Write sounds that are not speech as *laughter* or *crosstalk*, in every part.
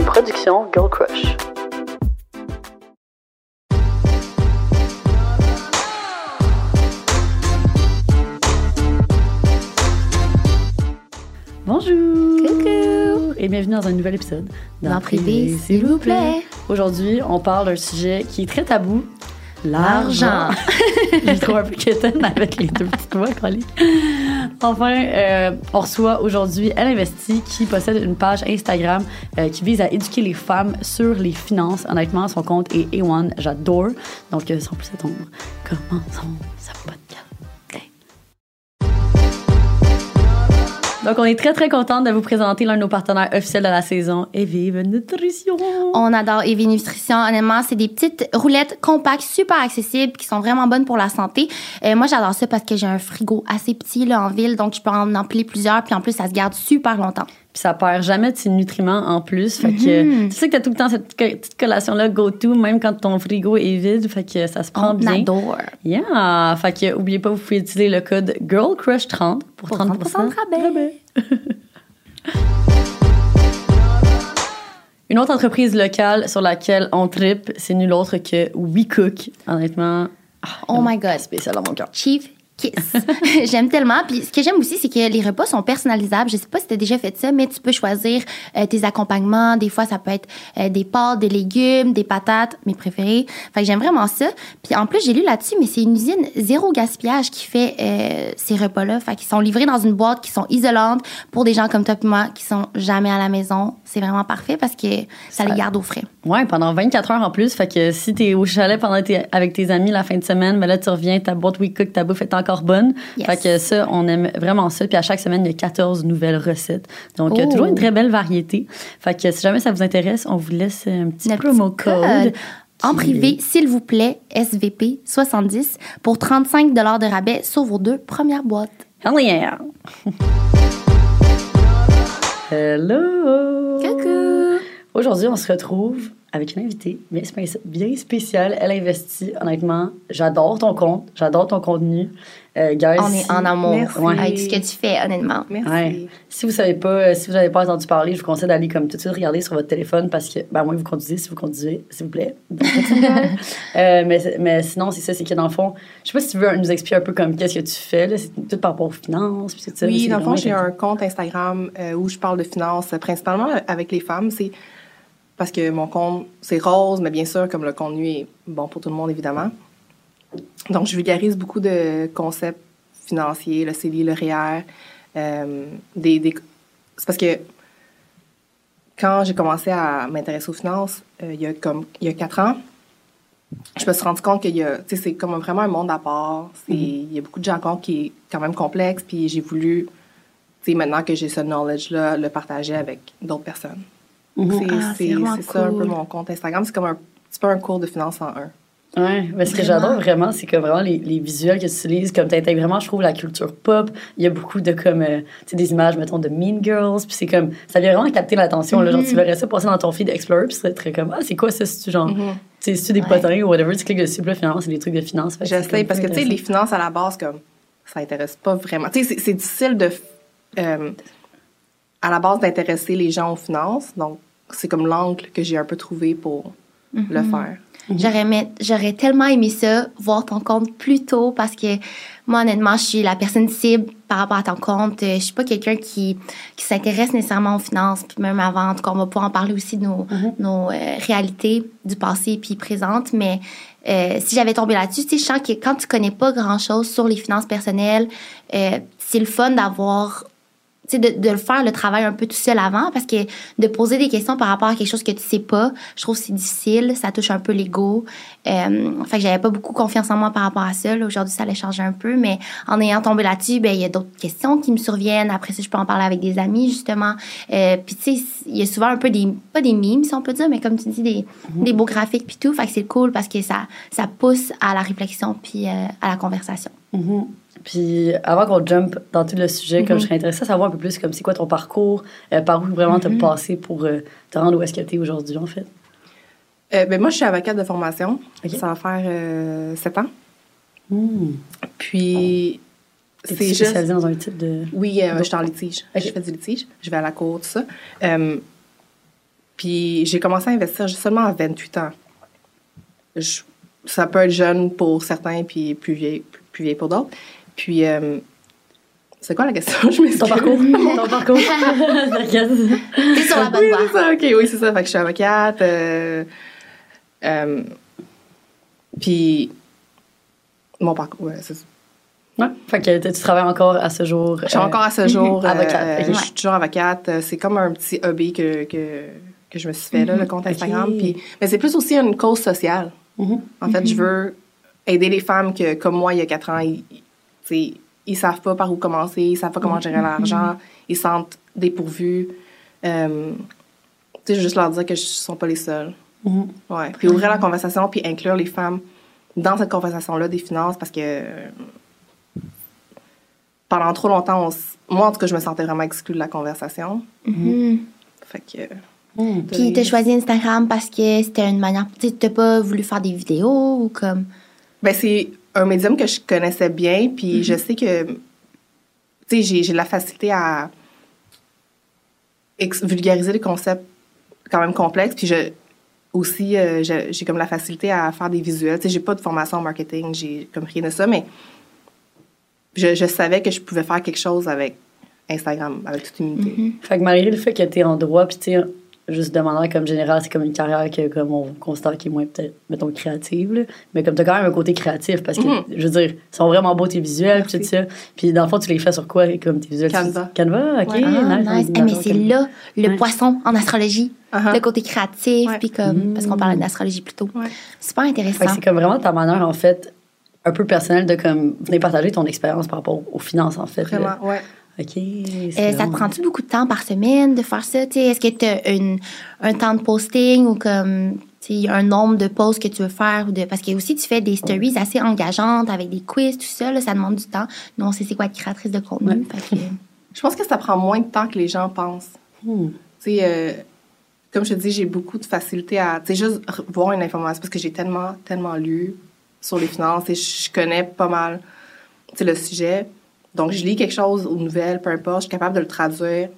une production Girl Crush. Bonjour! Coucou! Et bienvenue dans un nouvel épisode Dans Privé, s'il vous plaît. Aujourd'hui, on parle d'un sujet qui est très tabou. L'argent. *laughs* Je le trouve un peu quétaine avec les deux petites voix collées. Enfin, euh, on reçoit aujourd'hui Elle Investit qui possède une page Instagram euh, qui vise à éduquer les femmes sur les finances. Honnêtement, son compte est A1, j'adore. Donc, euh, sans plus attendre, commençons ce podcast. Donc, on est très, très contente de vous présenter l'un de nos partenaires officiels de la saison, Evive Nutrition. On adore Evie Nutrition. Honnêtement, c'est des petites roulettes compactes, super accessibles, qui sont vraiment bonnes pour la santé. Euh, moi, j'adore ça parce que j'ai un frigo assez petit là, en ville, donc je peux en empiler plusieurs. Puis en plus, ça se garde super longtemps. Puis ça perd jamais de ses nutriments en plus. Fait que Mhm. tu sais que t'as tout le temps cette petite collation-là go-to, même quand ton frigo est vide. Fait que ça se prend On bien. adore. Yeah! Fait que, oubliez pas, vous pouvez utiliser le code GIRLCRUSH30 pour, Pour 30%, 30% de rabais. *laughs* Une autre entreprise locale sur laquelle on tripe, c'est nul autre que WeCook. Honnêtement, Oh my God. spécial dans mon cœur. Chief Kiss. *laughs* j'aime tellement. Puis ce que j'aime aussi, c'est que les repas sont personnalisables. Je sais pas si tu as déjà fait ça, mais tu peux choisir euh, tes accompagnements. Des fois, ça peut être euh, des pâtes, des légumes, des patates, mes préférés. Fait que j'aime vraiment ça. Puis en plus, j'ai lu là-dessus, mais c'est une usine zéro gaspillage qui fait euh, ces repas-là. Fait qu'ils sont livrés dans une boîte qui sont isolantes pour des gens comme toi et moi qui sont jamais à la maison. C'est vraiment parfait parce que ça, Ça- les garde au frais. Ouais, pendant 24 heures en plus. Fait que si t'es au chalet pendant tes- avec tes amis la fin de semaine, ben là, tu reviens, ta boîte WeCook, ta bouffe est encore bonne. Yes. Fait que ça, on aime vraiment ça. Puis à chaque semaine, il y a 14 nouvelles recettes. Donc, Oh. toujours une très belle variété. Fait que si jamais ça vous intéresse, on vous laisse un petit Notre promo petit code. En privé, s'il vous plaît, SVP 70 pour 35 de rabais sur vos deux premières boîtes. Hell yeah! *laughs* Hello! Coucou! Aujourd'hui, on se retrouve avec une invitée bien, spé- bien spéciale. Elle investit, honnêtement. J'adore ton compte, j'adore ton contenu. Euh, guys, On est en amour Merci. avec ce que tu fais, honnêtement. Merci. Ouais. Si vous savez pas, euh, si vous n'avez pas entendu parler, je vous conseille d'aller comme tout de suite regarder sur votre téléphone parce que, ben, que vous conduisez, si vous conduisez, s'il vous plaît. *laughs* Euh, mais, mais sinon, c'est ça, c'est que dans le fond, je sais pas si tu veux nous expliquer un peu comme qu'est-ce que tu fais, là. C'est tout par rapport aux finances, puis tout ça. Oui, dans le fond, j'ai un compte Instagram euh, où je parle de finances, principalement avec les femmes. C'est parce que mon compte, c'est rose, mais bien sûr, comme le contenu est bon pour tout le monde, évidemment. Donc, je vulgarise beaucoup de concepts financiers, le CELI, le REER. euh, des, des- C'est parce que quand j'ai commencé à m'intéresser aux finances, euh, il y a comme il y a quatre ans, je me suis rendu compte qu'il y a, tu sais, c'est comme vraiment un monde à part. C'est- Il y a beaucoup de jargon qui est quand même complexe, puis j'ai voulu, maintenant que j'ai ce knowledge-là, le partager avec d'autres personnes. C'est Ah, ça un peu mon compte Instagram. C'est comme un petit peu un cours de finance en un. Ouais, mais ce que j'adore vraiment, c'est que vraiment les, les visuels que tu utilises, comme tu intègres vraiment, je trouve, la culture pop. Il y a beaucoup de comme, euh, tu sais, des images, mettons, de Mean Girls, puis c'est comme, ça vient vraiment capter l'attention. là Genre, tu verrais ça passer dans ton feed Explorer, puis tu très comme, ah, c'est quoi ça, c'est genre, tu sais, c'est des Ouais. potins ou whatever, tu cliques dessus, puis là, finalement, c'est des trucs de finance. J'essaie parce que, tu sais, les finances à la base, comme, ça intéresse pas vraiment. Tu sais, c'est- c'est difficile de, euh, à la base, d'intéresser les gens aux finances. Donc, c'est comme l'angle que j'ai un peu trouvé pour le faire. J'aurais, aimé- j'aurais tellement aimé ça, voir ton compte plus tôt, parce que moi, honnêtement, je suis la personne cible par rapport à ton compte. Euh, Je suis pas quelqu'un qui, qui s'intéresse nécessairement aux finances, puis même avant, en tout cas, on va pouvoir en parler aussi de nos, nos euh, réalités du passé puis présentes, mais euh, si j'avais tombé là-dessus, tu sais, je sens que quand tu connais pas grand-chose sur les finances personnelles, euh, c'est le fun d'avoir sais, de, de le faire le travail un peu tout seul avant parce que de poser des questions par rapport à quelque chose que tu sais pas, je trouve que c'est difficile, ça touche un peu l'ego. Euh, fait que j'avais pas beaucoup confiance en moi par rapport à ça. Aujourd'hui, ça allait changer un peu, mais en ayant tombé là-dessus, ben il y a d'autres questions qui me surviennent. Après ça, je peux en parler avec des amis justement. Euh, puis tu sais, il y a souvent un peu des pas des mimes si on peut dire, mais comme tu dis des, des beaux graphiques puis tout. Fait que c'est cool parce que ça ça pousse à la réflexion puis euh, à la conversation. Mhm. Puis avant qu'on jump dans tout le sujet, comme je serais intéressée à savoir un peu plus comme c'est quoi ton parcours, euh, par où vraiment t'as passé pour euh, te rendre où est-ce que t'es aujourd'hui en fait? Euh, ben, moi, je suis avocate de formation. Ça va faire sept ans. Hmm. Puis, T'es c'est juste... spécialisée dans un type de. Oui, je suis en litige. Je fais du litige. Je vais à la cour, tout ça. Puis j'ai commencé à investir seulement à 28 ans. Je- ça peut être jeune pour certains, puis plus vieille, plus vieille pour d'autres. Puis, euh, c'est quoi la question? *laughs* Je m'excuse. Ton parcours. *laughs* Ton parcours. T'inquiète. T'es sur la bonne Oui, voie. c'est ça, ok, oui, c'est ça. Fait que je suis avocate. euh, euh, puis, mon parcours, ouais, c'est ça. Ouais. Fait que tu travailles encore à ce jour. Je suis euh, encore à ce jour. *laughs* euh, avocate. Je suis toujours avocate. C'est comme un petit hobby que, que, que je me suis fait, là, le compte Instagram. Puis, mais c'est plus aussi une cause sociale. Mhm. En fait, je veux aider les femmes que, comme moi, il y a quatre ans, ils, ils- ils savent pas par où commencer, ils savent pas comment gérer l'argent, ils se sentent dépourvus. Euh, tu sais, juste leur dire que je ne sont pas les seuls. Mhm. Ouais. Puis ouvrir la conversation, puis inclure les femmes dans cette conversation-là des finances, parce que euh, pendant trop longtemps, on moi, en tout cas, je me sentais vraiment exclue de la conversation. Mhm. Fait que... Mhm. Puis t'as choisi Instagram parce que c'était une manière. Tu sais, t'as pas voulu faire des vidéos ou comme. Ben, c'est un médium que je connaissais bien, puis je sais que, tu sais, j'ai, la facilité à vulgariser des concepts quand même complexes, puis je, aussi, euh, j'ai, comme la facilité à faire des visuels. Tu sais, j'ai pas de formation en marketing, j'ai comme rien de ça, mais je, je savais que je pouvais faire quelque chose avec Instagram, avec toute humilité. Fait que malgré le fait que t'es en droit, puis tu sais, juste de manière comme générale, c'est comme une carrière que comme on considère qui est moins peut-être, mettons, créative, là. mais comme t'as quand même un côté créatif, parce que, Mhm. je veux dire, ils sont vraiment beaux tes visuels, tout ça. Puis dans le fond, tu les fais sur quoi, comme tes visuels? Canva. Canva, OK, Ouais. Ah, nice. nice. Eh, mais c'est là le Ouais. poisson en astrologie. Uh-huh. Le côté créatif, Ouais. puis comme. Mm. Parce qu'on parlait d'astrologie plus tôt. Ouais. Super intéressant. c'est comme vraiment ta manière, en fait, un peu personnelle de comme venir partager ton expérience par rapport aux finances, en fait. là. Vraiment, ouais. OK. Euh, ça te prend-tu beaucoup de temps par semaine de faire ça? Est-ce que tu as une, un temps de posting ou comme un nombre de posts que tu veux faire? Ou de... Parce que aussi, tu fais des stories assez engageantes avec des quiz, tout ça. là, ça demande du temps. Nous, on sait c'est quoi être créatrice de contenu. Ouais. Fait que- *laughs* Je pense que ça prend moins de temps que les gens pensent. Hmm. Tu sais, euh, comme je te dis, j'ai beaucoup de facilité à, juste voir une information parce que j'ai tellement, tellement lu sur les finances et je connais pas mal, le sujet. Donc, je lis quelque chose aux nouvelles, peu importe, je suis capable de le traduire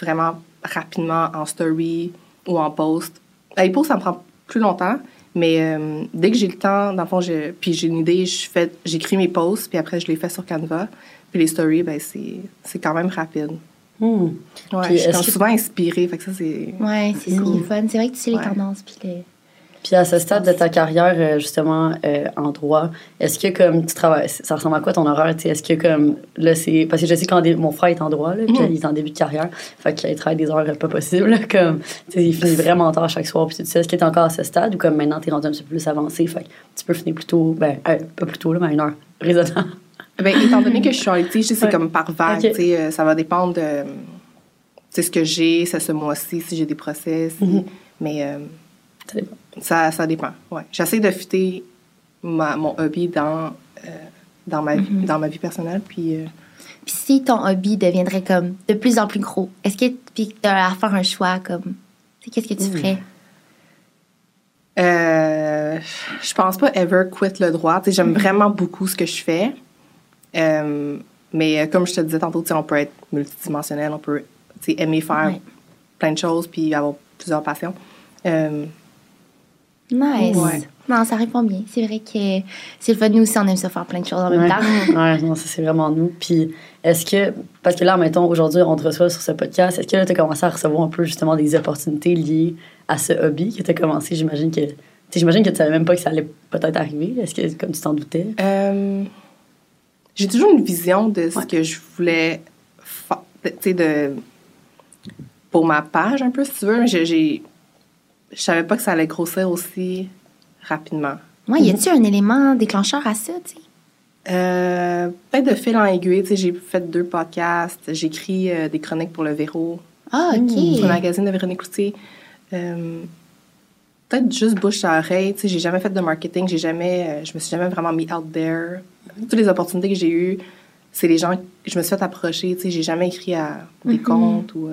vraiment rapidement en story ou en post. Les posts, ça me prend plus longtemps, mais euh, dès que j'ai le temps, dans le fond, je- puis j'ai une idée, je fais, j'écris mes posts, puis après, je les fais sur Canva. Puis les stories, ben, c'est c'est quand même rapide. Hmm. Ouais, Puis je suis souvent inspirée, fait que ça, c'est... Ouais, c'est ça qui est Mm. fun. C'est vrai que tu sais les Ouais. tendances. Puis les... Puis à ce stade de ta carrière, euh, justement, euh, en droit, est-ce que comme tu travailles, ça ressemble à quoi ton horaire? Est-ce que comme, là, c'est. Parce que je sais que mon frère est en droit, là, puis Mhm. il est en début de carrière, fait qu'il travaille des heures pas possibles, là, comme, il finit vraiment tard chaque soir, puis tout ça. Est-ce que t'es encore à ce stade ou comme maintenant t'es rendu un petit peu plus avancé, fait que tu peux finir plus tôt, ben, euh, pas plus tôt, là, mais à une heure *laughs* raisonnable? Ben, étant donné que je suis en litige, c'est Ouais. comme par vague. Tu sais, euh, ça va dépendre de tu sais, ce que j'ai, c'est ce mois-ci, si j'ai des procès. si- Mhm. Mais euh, Ça dépend. Ça, ça dépend. Ouais. J'essaie de fitter ma, mon hobby dans, euh, dans, ma, vie- dans ma vie personnelle. Puis, euh, Puis si ton hobby deviendrait comme de plus en plus gros, est-ce que tu as à faire un choix comme. Qu'est-ce que tu ferais? euh, je pense pas ever quit le droit. J'aime vraiment beaucoup ce que je fais. Euh, mais comme je te disais tantôt, on peut être multidimensionnel, on peut aimer faire Ouais. plein de choses puis avoir plusieurs passions. Nice. Ouais. Non, ça répond bien. C'est vrai que c'est le fun. Nous aussi, on aime ça faire plein de choses en même Ouais. temps. *laughs* ouais, non, ça c'est vraiment nous. Puis est-ce que, parce que là, mettons, aujourd'hui, on te reçoit sur ce podcast, est-ce que là, tu as commencé à recevoir un peu justement des opportunités liées à ce hobby que tu as commencé? J'imagine que, j'imagine que tu savais même pas que ça allait peut-être arriver. Est-ce que, comme tu t'en doutais? Euh, j'ai toujours une vision de ce Ouais. que je voulais faire, tu sais, de, pour ma page un peu, si tu veux. j'ai- Je savais pas que ça allait grossir aussi rapidement. Ouais, y a-tu un élément déclencheur à ça, tu? Euh, Peut-être de fil en aiguille, tu sais, j'ai fait deux podcasts, j'écris euh, des chroniques pour le Véro, Ah, OK. pour le magazine de Véronique Cloutier. Euh, Peut-être juste bouche à oreille, tu sais, j'ai jamais fait de marketing, j'ai jamais, euh, je me suis jamais vraiment mis out there. Toutes les opportunités que j'ai eues, c'est les gens que je me suis fait approcher, tu sais, j'ai jamais écrit à des Mhm. comptes ou...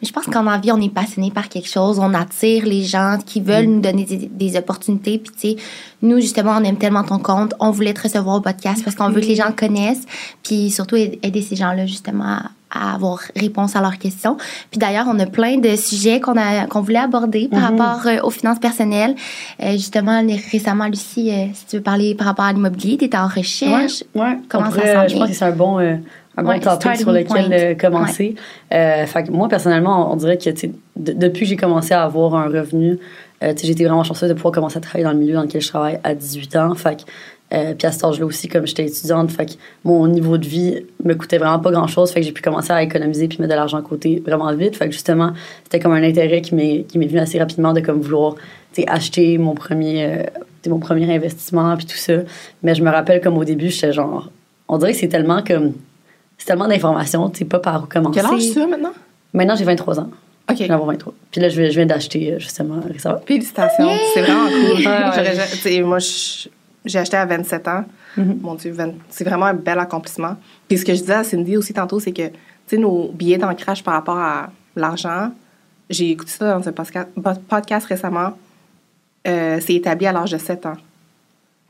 Mais je pense qu'en envie, on est passionné par quelque chose, on attire les gens qui veulent Mm. nous donner des, des opportunités. Puis, tu sais, nous, justement, on aime tellement ton compte, on voulait te recevoir au podcast parce qu'on veut que les gens connaissent, puis surtout aider ces gens-là, justement, à, à avoir réponse à leurs questions. Puis d'ailleurs, on a plein de sujets qu'on a qu'on voulait aborder par Mhm. rapport euh, aux finances personnelles. Euh, justement, récemment, Lucie, euh, si tu veux parler par rapport à l'immobilier, tu étais en recherche. Ouais, Comment on ça pourrait- Je pense que c'est un bon, euh, un bon Ouais, topic sur lequel euh, commencer. Euh, fait que moi, personnellement, on dirait que de- depuis que j'ai commencé à avoir un revenu, euh, j'ai été vraiment chanceuse de pouvoir commencer à travailler dans le milieu dans lequel je travaille à 18 ans. Fait que, euh, puis à cet âge-là aussi, comme j'étais étudiante, fait que mon niveau de vie me coûtait vraiment pas grand-chose. Fait que j'ai pu commencer à économiser puis mettre de l'argent à côté vraiment vite. Fait que justement, c'était comme un intérêt qui m'est qui m'est venu assez rapidement de comme vouloir acheter mon premier, euh, mon premier investissement puis tout ça. Mais je me rappelle comme au début, j'étais genre, on dirait que c'est tellement comme, c'est tellement d'informations, tu sais pas par où commencer. Quel âge tu as maintenant? Maintenant, j'ai 23 ans. OK. Avoir 23. Puis là, je viens, je viens d'acheter euh, justement récemment. Félicitations. C'est vraiment cool. Ouais, ouais. Moi, j'ai acheté à 27 ans. Mhm. Mon Dieu, 20 c'est vraiment un bel accomplissement. Puis ce que je disais à Cindy aussi tantôt, c'est que, tu sais, nos billets d'ancrage par rapport à l'argent, j'ai écouté ça dans un podcast, podcast récemment. Euh, c'est établi à l'âge de 7 ans.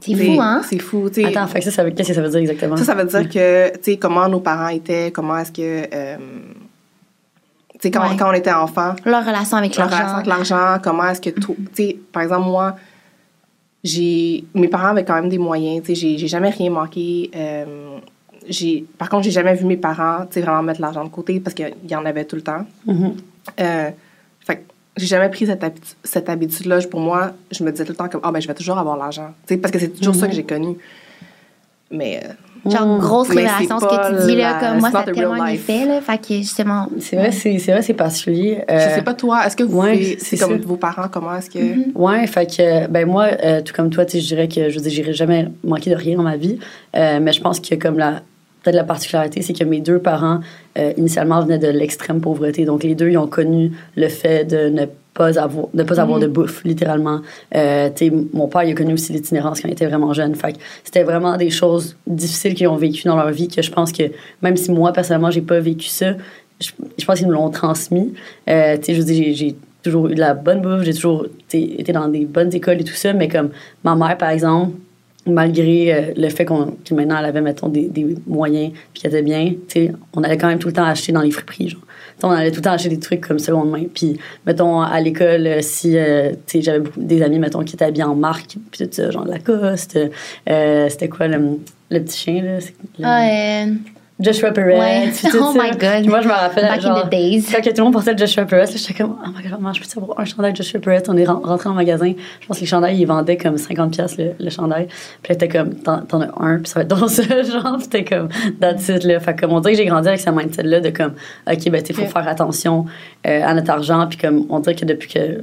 C'est fou, hein? C'est fou. tu sais. Attends, fait ça, ça veut- qu'est-ce que ça veut dire exactement? Ça, ça veut dire que, tu sais, comment nos parents étaient, comment est-ce que, euh, tu sais, quand, Ouais. quand on était enfant, Leur relation avec leur relation l'argent. avec l'argent, comment est-ce que tout. Tu sais, par exemple, moi, j'ai. Mes parents avaient quand même des moyens, tu sais, j'ai jamais rien manqué. euh, j'ai, par contre, j'ai jamais vu mes parents, tu sais, vraiment mettre l'argent de côté parce qu'il y en avait tout le temps. Euh, fait j'ai jamais pris cette, habitu- cette habitude-là. Pour moi, je me disais tout le temps comme, ah, ben, je vais toujours avoir l'argent. Tu sais, parce que c'est toujours ça que j'ai connu. Mais. euh, Genre, grosse Mais révélation, ce que tu dis, là, comme moi, it's ça a tellement un effet, là. Fait que, justement. C'est vrai, c'est c'est vrai, c'est particulier. Je Euh, sais pas, toi, est-ce que vous ouais, c'est comme vos parents, comment est-ce que. Mm-hmm. Ouais, fait que, ben moi, euh, tout comme toi, tu sais, je dirais que, je veux dire, j'irai jamais manquer de rien dans ma vie. Euh, mais je pense que, comme la, peut-être la particularité, c'est que mes deux parents, euh, initialement, venaient de l'extrême pauvreté. Donc, les deux, ils ont connu le fait de ne pas avoir, de pas avoir de bouffe, littéralement. Euh, mon père, il a connu aussi l'itinérance quand il était vraiment jeune. Fait c'était vraiment des choses difficiles qu'ils ont vécues dans leur vie que je pense que, même si moi, personnellement, j'ai pas vécu ça, je, je pense qu'ils nous l'ont transmis. Euh, tu sais, je dire, j'ai- toujours eu de la bonne bouffe, j'ai toujours été dans des bonnes écoles et tout ça, mais comme ma mère, par exemple, malgré euh, le fait qu'on que maintenant elle avait mettons des, moyens puis qu'elle était bien on allait quand même tout le temps acheter dans les friperies genre. On allait tout le temps acheter des trucs comme seconde main puis mettons à l'école euh, si euh, j'avais des amis mettons qui étaient habillés en marque puis tout ça genre Lacoste euh, c'était quoi le, le petit chien là Ah, euh, Joshua Perez Ouais. tout *laughs* Oh ça. my God. Moi je me rappelle Back in genre, the days. quand tout le monde portait le Joshua Perez, j'étais comme, oh my god, maman, je peux avoir un chandail Joshua Perez? On est ren- rentré en magasin. Je pense que les chandails, ils vendaient comme 50$ piastres le, le chandail. Puis là, t'es comme, t'en t'en as un, puis ça va être *laughs* ton seul, genre. Puis t'es comme, that's it, là. Fait comme, on dirait que j'ai grandi avec ce mindset-là de comme, OK, ben, tu faut faire attention euh, à notre argent. Puis comme, on dirait que depuis que,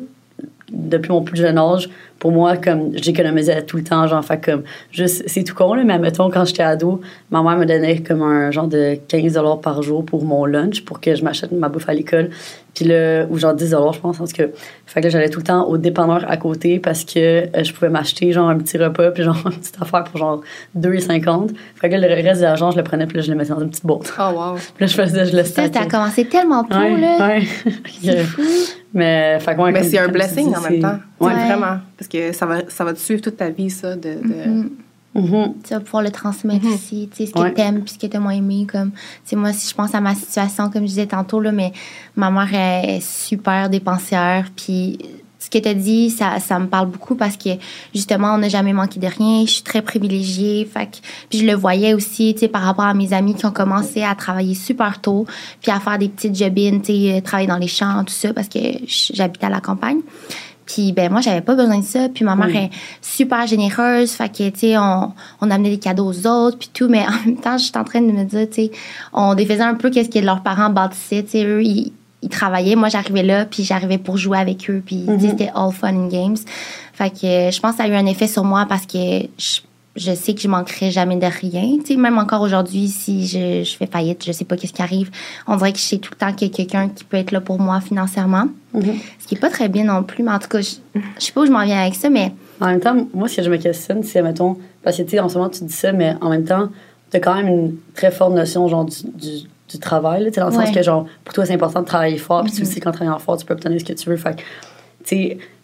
depuis mon plus jeune âge, pour moi, comme, j'économisais tout le temps, genre, fait comme, juste, c'est tout con, là, mais mettons, quand j'étais ado, ma mère me donnait comme un genre de 15 par jour pour mon lunch, pour que je m'achète ma bouffe à l'école. Puis là, ou genre 10 je pense, parce que, fait que là, j'allais tout le temps au dépanneur à côté parce que euh, je pouvais m'acheter, genre, un petit repas, puis genre, *laughs* une petite affaire pour genre 2,50. Fait que là, le reste de l'argent, je le prenais, puis là, je le mettais dans une petite boîte. Oh, wow. *laughs* Puis là, je faisais, je le Ça, stackais. ça a commencé tellement tôt, Ouais, là. ouais. C'est fou. *laughs* Mais, fait que, ouais, Mais c'est un blessing dis, en même temps. Ouais. Ouais. Vraiment. Parce que ça va, ça va te suivre toute ta vie, ça. De, de- Mm. Mhm. tu vas pouvoir le transmettre Mhm. aussi, tu sais, ce que Ouais. t'aimes puis ce que t'as moins aimé, comme, tu sais, moi, si je pense à ma situation, comme je disais tantôt, là, mais ma mère est super dépensière, puis ce que t'as dit, ça, ça me parle beaucoup parce que, justement, on n'a jamais manqué de rien, je suis très privilégiée, fait que, puis je le voyais aussi, tu sais, par rapport à mes amis qui ont commencé à travailler super tôt, puis à faire des petites jobines, tu sais, travailler dans les champs, tout ça, parce que j'habitais à la campagne. Puis ben moi j'avais pas besoin de ça. Puis ma mère Oui. est super généreuse, fait que tu sais on, on amenait des cadeaux aux autres puis tout, mais en même temps j'étais en train de me dire tu sais on défaisait un peu qu'est-ce que leurs parents bâtissaient, tu sais eux ils, ils travaillaient, moi j'arrivais là puis j'arrivais pour jouer avec eux puis sais, Mhm. c'était all fun and games. Fait que je pense que ça a eu un effet sur moi parce que je, je sais que je manquerai jamais de rien. Tu sais, même encore aujourd'hui, si je, je fais faillite, je sais pas qu'est-ce qui arrive. On dirait que je sais tout le temps qu'il y a quelqu'un qui peut être là pour moi financièrement. Mhm. Ce qui est pas très bien non plus, mais en tout cas, je, je sais pas où je m'en viens avec ça, mais En même temps, moi, ce que je me questionne, c'est, mettons, parce que, tu sais, en ce moment, tu dis ça, mais en même temps, tu as quand même une très forte notion, genre, du, du, du travail, là, dans le sens que, genre, pour toi, c'est important de travailler fort, puis tu Mhm. sais qu'en travaillant fort, tu peux obtenir ce que tu veux. Fait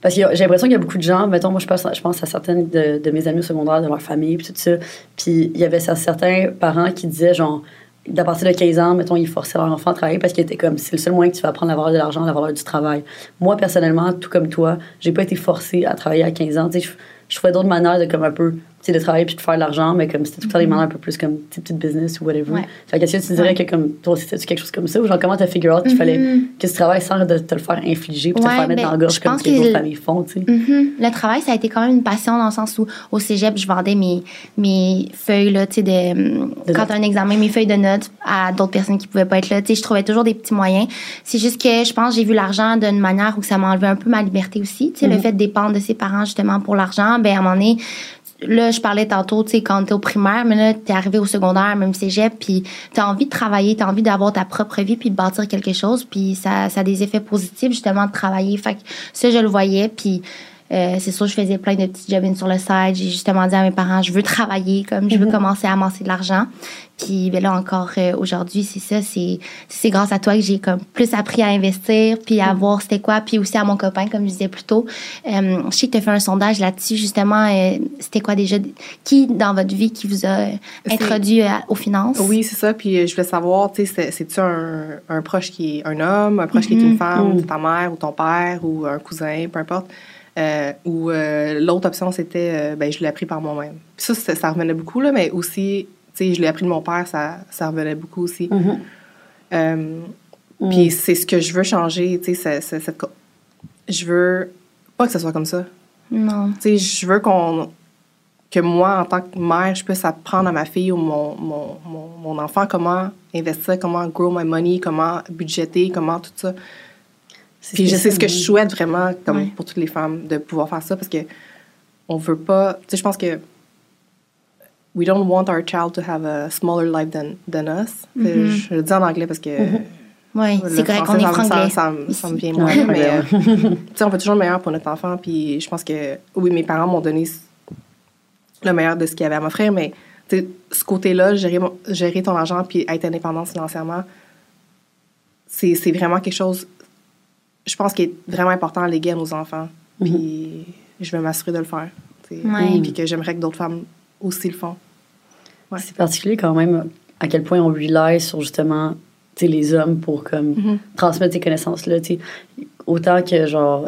parce que j'ai l'impression qu'il y a beaucoup de gens, mettons, moi, je pense, je pense à certaines de, mes amis au secondaire, de leur famille, puis tout ça. Puis il y avait cer- certains parents qui disaient, genre, d'à partir de 15 ans, mettons, ils forçaient leur enfant à travailler parce qu'ils étaient comme, c'est le seul moyen que tu vas apprendre à avoir de l'argent, d'avoir du travail. Moi, personnellement, tout comme toi, j'ai pas été forcée à travailler à 15 ans. Tu sais, je, je d'autres manières de, comme un peu, de travailler puis de faire de l'argent, mais comme c'était tout le temps des manières un peu plus comme, petite business ou whatever. Ouais. Fait que, est-ce que tu dirais que, comme, toi, c'était quelque chose comme ça ou genre, comment t'as figure out qu'il fallait Mhm. que tu travailles sans de te le faire infliger puis te le faire mettre ben, dans la gorge comme que les autres familles font, tu sais? Mhm. Le travail, ça a été quand même une passion dans le sens où au cégep, je vendais mes, mes feuilles, là, tu sais, de, De quand un examen, mes feuilles de notes à d'autres personnes qui pouvaient pas être là. Tu sais, je trouvais toujours des petits moyens. C'est juste que je pense que j'ai vu l'argent d'une manière où ça m'a enlevé un peu ma liberté aussi. Tu sais, le fait de dépendre de ses parents justement pour l'argent, ben à un moment donné, là, je parlais tantôt, tu sais, quand t'es au primaire, mais là, t'es arrivé au secondaire, même cégep, puis t'as envie de travailler, t'as envie d'avoir ta propre vie, puis de bâtir quelque chose, puis ça, ça a des effets positifs, justement, de travailler. Fait que ça, je le voyais, puis euh, c'est sûr, je faisais plein de petits jobs sur le side. J'ai justement dit à mes parents, je veux travailler, comme je veux commencer à amasser de l'argent. Puis ben là encore euh, aujourd'hui, c'est ça, c'est grâce à toi que j'ai comme plus appris à investir, puis à voir c'était quoi, puis aussi à mon copain comme je disais plus tôt. Euh, je sais que tu as fait un sondage là-dessus justement, c'était quoi déjà qui dans votre vie qui vous a introduit aux finances? Oui, c'est ça. Puis je voulais savoir, tu sais, c'est- c'est-tu un, un proche qui est un homme, un proche qui est Mhm. une femme, Mhm. ta mère ou ton père ou un cousin, peu importe? Euh, ou euh, l'autre option, c'était, euh, ben, je l'ai appris par moi-même. Puis ça, ça, ça revenait beaucoup, là, mais aussi, tu sais, je l'ai appris de mon père, ça, ça revenait beaucoup aussi. Mhm. Euh, Mm. Puis c'est ce que je veux changer, tu sais, cette je veux pas que ce soit comme ça. Non. Tu sais, je veux qu'on que moi, en tant que mère, je puisse apprendre à ma fille ou mon, mon, mon, mon enfant comment investir, comment grow my money, comment budgéter, comment tout ça. C'est Puis je sais ce que je souhaite vraiment, comme Ouais. pour toutes les femmes, de pouvoir faire ça parce que on veut pas. Tu sais, je pense que we don't want our child to have a smaller life than, than us. Mhm. Je le dis en anglais parce que. Oui, le c'est correct, on français, est franglais. Ça, ça, me- ça me vient moins, Ouais, mais euh, *laughs* tu sais, on veut toujours le meilleur pour notre enfant. Puis je pense que, oui, mes parents m'ont donné le meilleur de ce qu'ils avaient à m'offrir, mais tu sais, ce côté-là, gérer, gérer ton argent puis être indépendante financièrement, c'est c'est vraiment quelque chose, je pense, qui est vraiment important à léguer à nos enfants. Puis je vais m'assurer de le faire. Ouais. Puis que j'aimerais que d'autres femmes aussi le font. Ouais. C'est particulier quand même à quel point on rely sur justement tu sais, les hommes pour comme Mhm. transmettre ces connaissances-là. Autant que genre,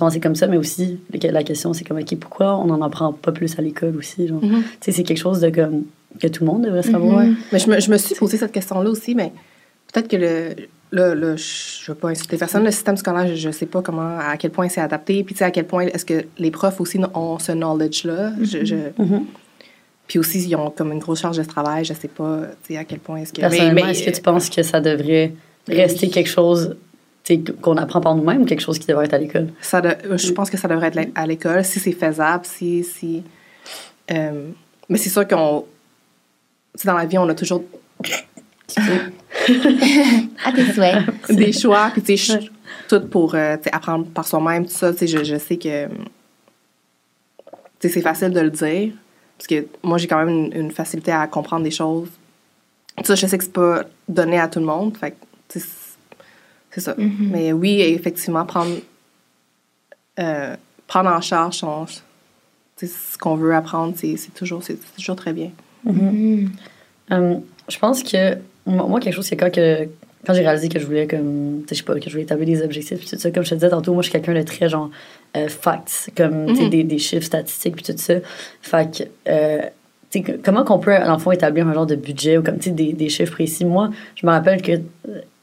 moment c'est comme ça, mais aussi la question c'est comme, OK, pourquoi on n'en apprend pas plus à l'école aussi? genre? Mhm. Tu sais, c'est quelque chose de comme que tout le monde devrait savoir. Mhm. Mais je me, je me suis posé cette question-là aussi, mais peut-être que le. Là, là, je ne veux pas insulter personne. Le système scolaire, je ne sais pas comment, à quel point c'est adapté. Puis, tu sais, à quel point est-ce que les profs aussi ont ce knowledge-là. Je- je- Mhm. Puis aussi, ils ont comme une grosse charge de travail. Je ne sais pas, tu sais, à quel point est-ce que. Personnellement, est-ce que tu penses que ça devrait rester Oui. quelque chose tu sais, qu'on apprend par nous-mêmes ou quelque chose qui devrait être à l'école? Ça de- je pense que ça devrait être à l'école, si c'est faisable, si. si euh, mais c'est sûr qu'on. Tu sais, dans la vie, on a toujours À tes souhaits. *laughs* des choix, puis tu sais, tout pour euh, apprendre par soi-même, tout ça, tu sais, je, je sais que tu sais, c'est facile de le dire, parce que moi, j'ai quand même une, une facilité à comprendre des choses. Ça, je sais que c'est pas donné à tout le monde, fait que, c'est- ça. Mhm. Mais oui, effectivement, prendre, euh, prendre en charge son, ce qu'on veut apprendre, c'est c'est toujours, toujours très bien. Mhm. Euh, je pense que moi, quelque chose, c'est quand que quand j'ai réalisé que je voulais comme je sais pas que je voulais établir des objectifs puis tout ça comme je te disais tantôt moi je suis quelqu'un de très genre euh, facts comme Mhm. des, des chiffres statistiques puis tout ça. Fait que euh, comment qu'on peut dans le fond établir un genre de budget ou comme des, des chiffres précis? Moi je me rappelle que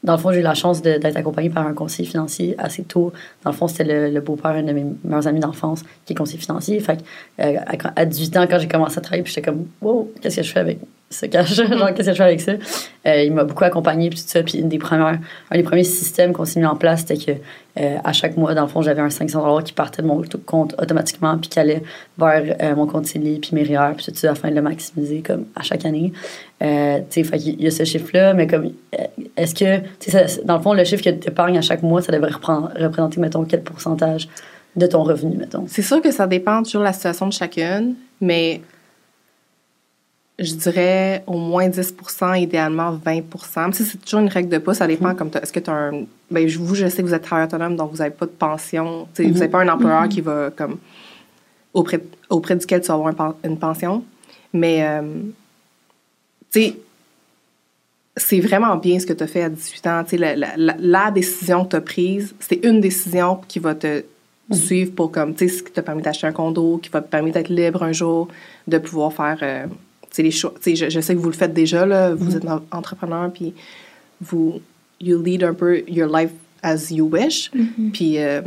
dans le fond j'ai eu la chance d'être accompagnée par un conseiller financier assez tôt. Dans le fond c'était le, le beau-père d'un de mes meilleurs amis d'enfance qui est conseiller financier. Fait que, euh, à, à 18 ans quand j'ai commencé à travailler puis j'étais comme wow qu'est-ce que je fais avec ce cash *laughs* genre qu'est-ce que je fais avec ça? Euh, il m'a beaucoup accompagné puis tout ça puis des premières un des premiers systèmes qu'on s'est mis en place c'était que euh, à chaque mois dans le fond j'avais un 500 dollars qui partait de mon compte automatiquement puis qui allait vers euh, mon compte CELI puis mes REER puis tout ça afin de le maximiser comme à chaque année. Tu sais qu'il y a ce chiffre là mais comme est-ce que tu sais dans le fond le chiffre que tu épargnes à chaque mois ça devrait représenter mettons quel pourcentage de ton revenu mettons? C'est sûr que ça dépend toujours de la situation de chacune, mais je dirais au moins 10% idéalement 20% c'est toujours une règle de pas, ça dépend. Comme Est-ce que tu as un. Ben, vous, je sais que vous êtes travailleur autonome, donc vous n'avez pas de pension. Vous n'avez pas un employeur mm-hmm. qui va, comme, auprès, auprès duquel tu vas avoir une pension. Mais, euh, tu sais, c'est vraiment bien ce que tu as fait à 18 ans. La, la, la, décision que tu as prise, c'est une décision qui va te suivre pour comme, tu sais, ce qui t'a permis d'acheter un condo, qui va te permettre d'être libre un jour, de pouvoir faire euh, les choix. Je, je, sais que vous le faites déjà, là, vous mm-hmm. êtes entrepreneur, puis vous, you lead un peu your life as you wish. Mm-hmm. Puis euh,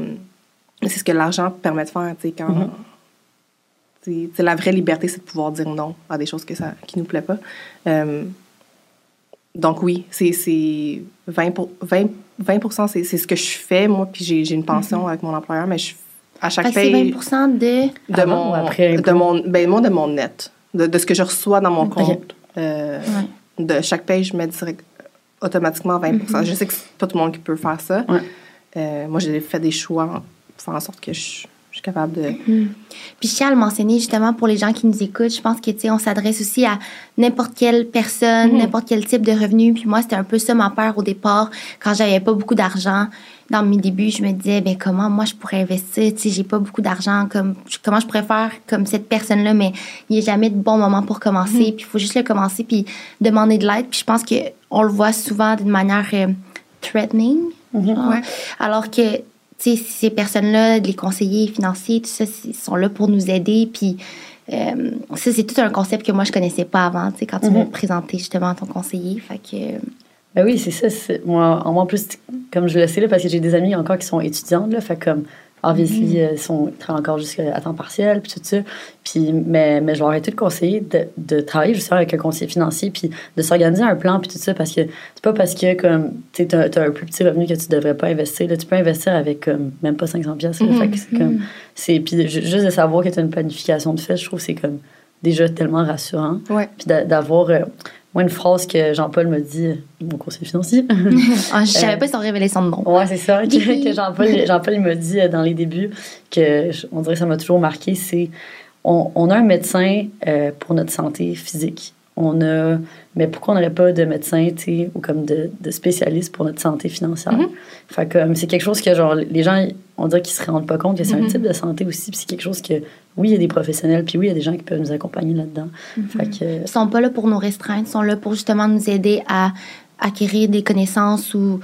c'est ce que l'argent permet de faire, tu sais, quand c'est la vraie liberté, c'est de pouvoir dire non à des choses que ça, qui nous plaît pas. Euh, donc oui, c'est 20, 20, 20 c'est ce que je fais, moi, puis j'ai une pension avec mon employeur, mais je, à chaque paye... c'est 20 de... De, mon, de, mon, ben, moi, de mon net, de, de, ce que je reçois dans mon compte. Euh, de chaque paye, je mets direct, automatiquement 20 mm-hmm. Je sais que c'est pas tout le monde qui peut faire ça. Euh, moi, j'ai fait des choix pour faire en sorte que je suis capable de. Mm-hmm. Puis le mentionner justement pour les gens qui nous écoutent. Je pense que tu sais, on s'adresse aussi à n'importe quelle personne, mm-hmm. n'importe quel type de revenu. Puis moi, c'était un peu ça ma peur au départ quand j'avais pas beaucoup d'argent. Dans mes débuts, je me disais ben comment moi je pourrais investir? Tu sais, j'ai pas beaucoup d'argent. Comme comment je pourrais faire comme cette personne-là. Mais il n'y a jamais de bon moment pour commencer. Mm-hmm. Puis il faut juste le commencer puis demander de l'aide. Puis je pense que on le voit souvent d'une manière euh, threatening. Alors que ces personnes-là, les conseillers financiers, tout ça, ils sont là pour nous aider. Puis euh, ça, c'est tout un concept que moi, je connaissais pas avant, tu sais, quand tu m'as mhm. présenté justement ton conseiller. Fait que... Ben oui, c'est ça. Moi, en plus, comme je le sais, là, parce que j'ai des amis encore qui sont étudiantes, là, fait comme Obviously, mm -hmm. ils, sont, travaillent encore jusqu'à temps partiel, puis tout ça. Puis, mais, mais je leur ai tout conseillé de, de travailler justement avec un conseiller financier, puis de s'organiser un plan, puis tout ça, parce que c'est pas parce que comme tu as, as, un plus petit revenu que tu devrais pas investir. Là, tu peux investir avec comme, même pas 500 pièces. Mm -hmm. c'est comme, mhm. c'est Puis juste de savoir que tu as une planification de fait, je trouve que c'est comme déjà tellement rassurant. Ouais. Puis d'avoir... Euh, moi, une phrase que Jean-Paul me dit, mon conseiller financier. *laughs* ah, je savais euh, pas son révélation de nom. Ouais, c'est ça. *laughs* que, Jean-Paul, Jean-Paul me dit euh, dans les débuts, que on dirait que ça m'a toujours marqué, c'est on, on, a un médecin euh, pour notre santé physique. On a, mais pourquoi on n'aurait pas de médecin, ou comme de, de spécialiste pour notre santé financière? Mm-hmm. Fait comme, c'est quelque chose que, genre, les gens, on dirait qu'ils se rendent pas compte que c'est un mm-hmm. type de santé aussi, puis c'est quelque chose que, oui, il y a des professionnels, puis oui, il y a des gens qui peuvent nous accompagner là-dedans. Mm-hmm. Ils sont pas là pour nous restreindre, ils sont là pour justement nous aider à acquérir des connaissances ou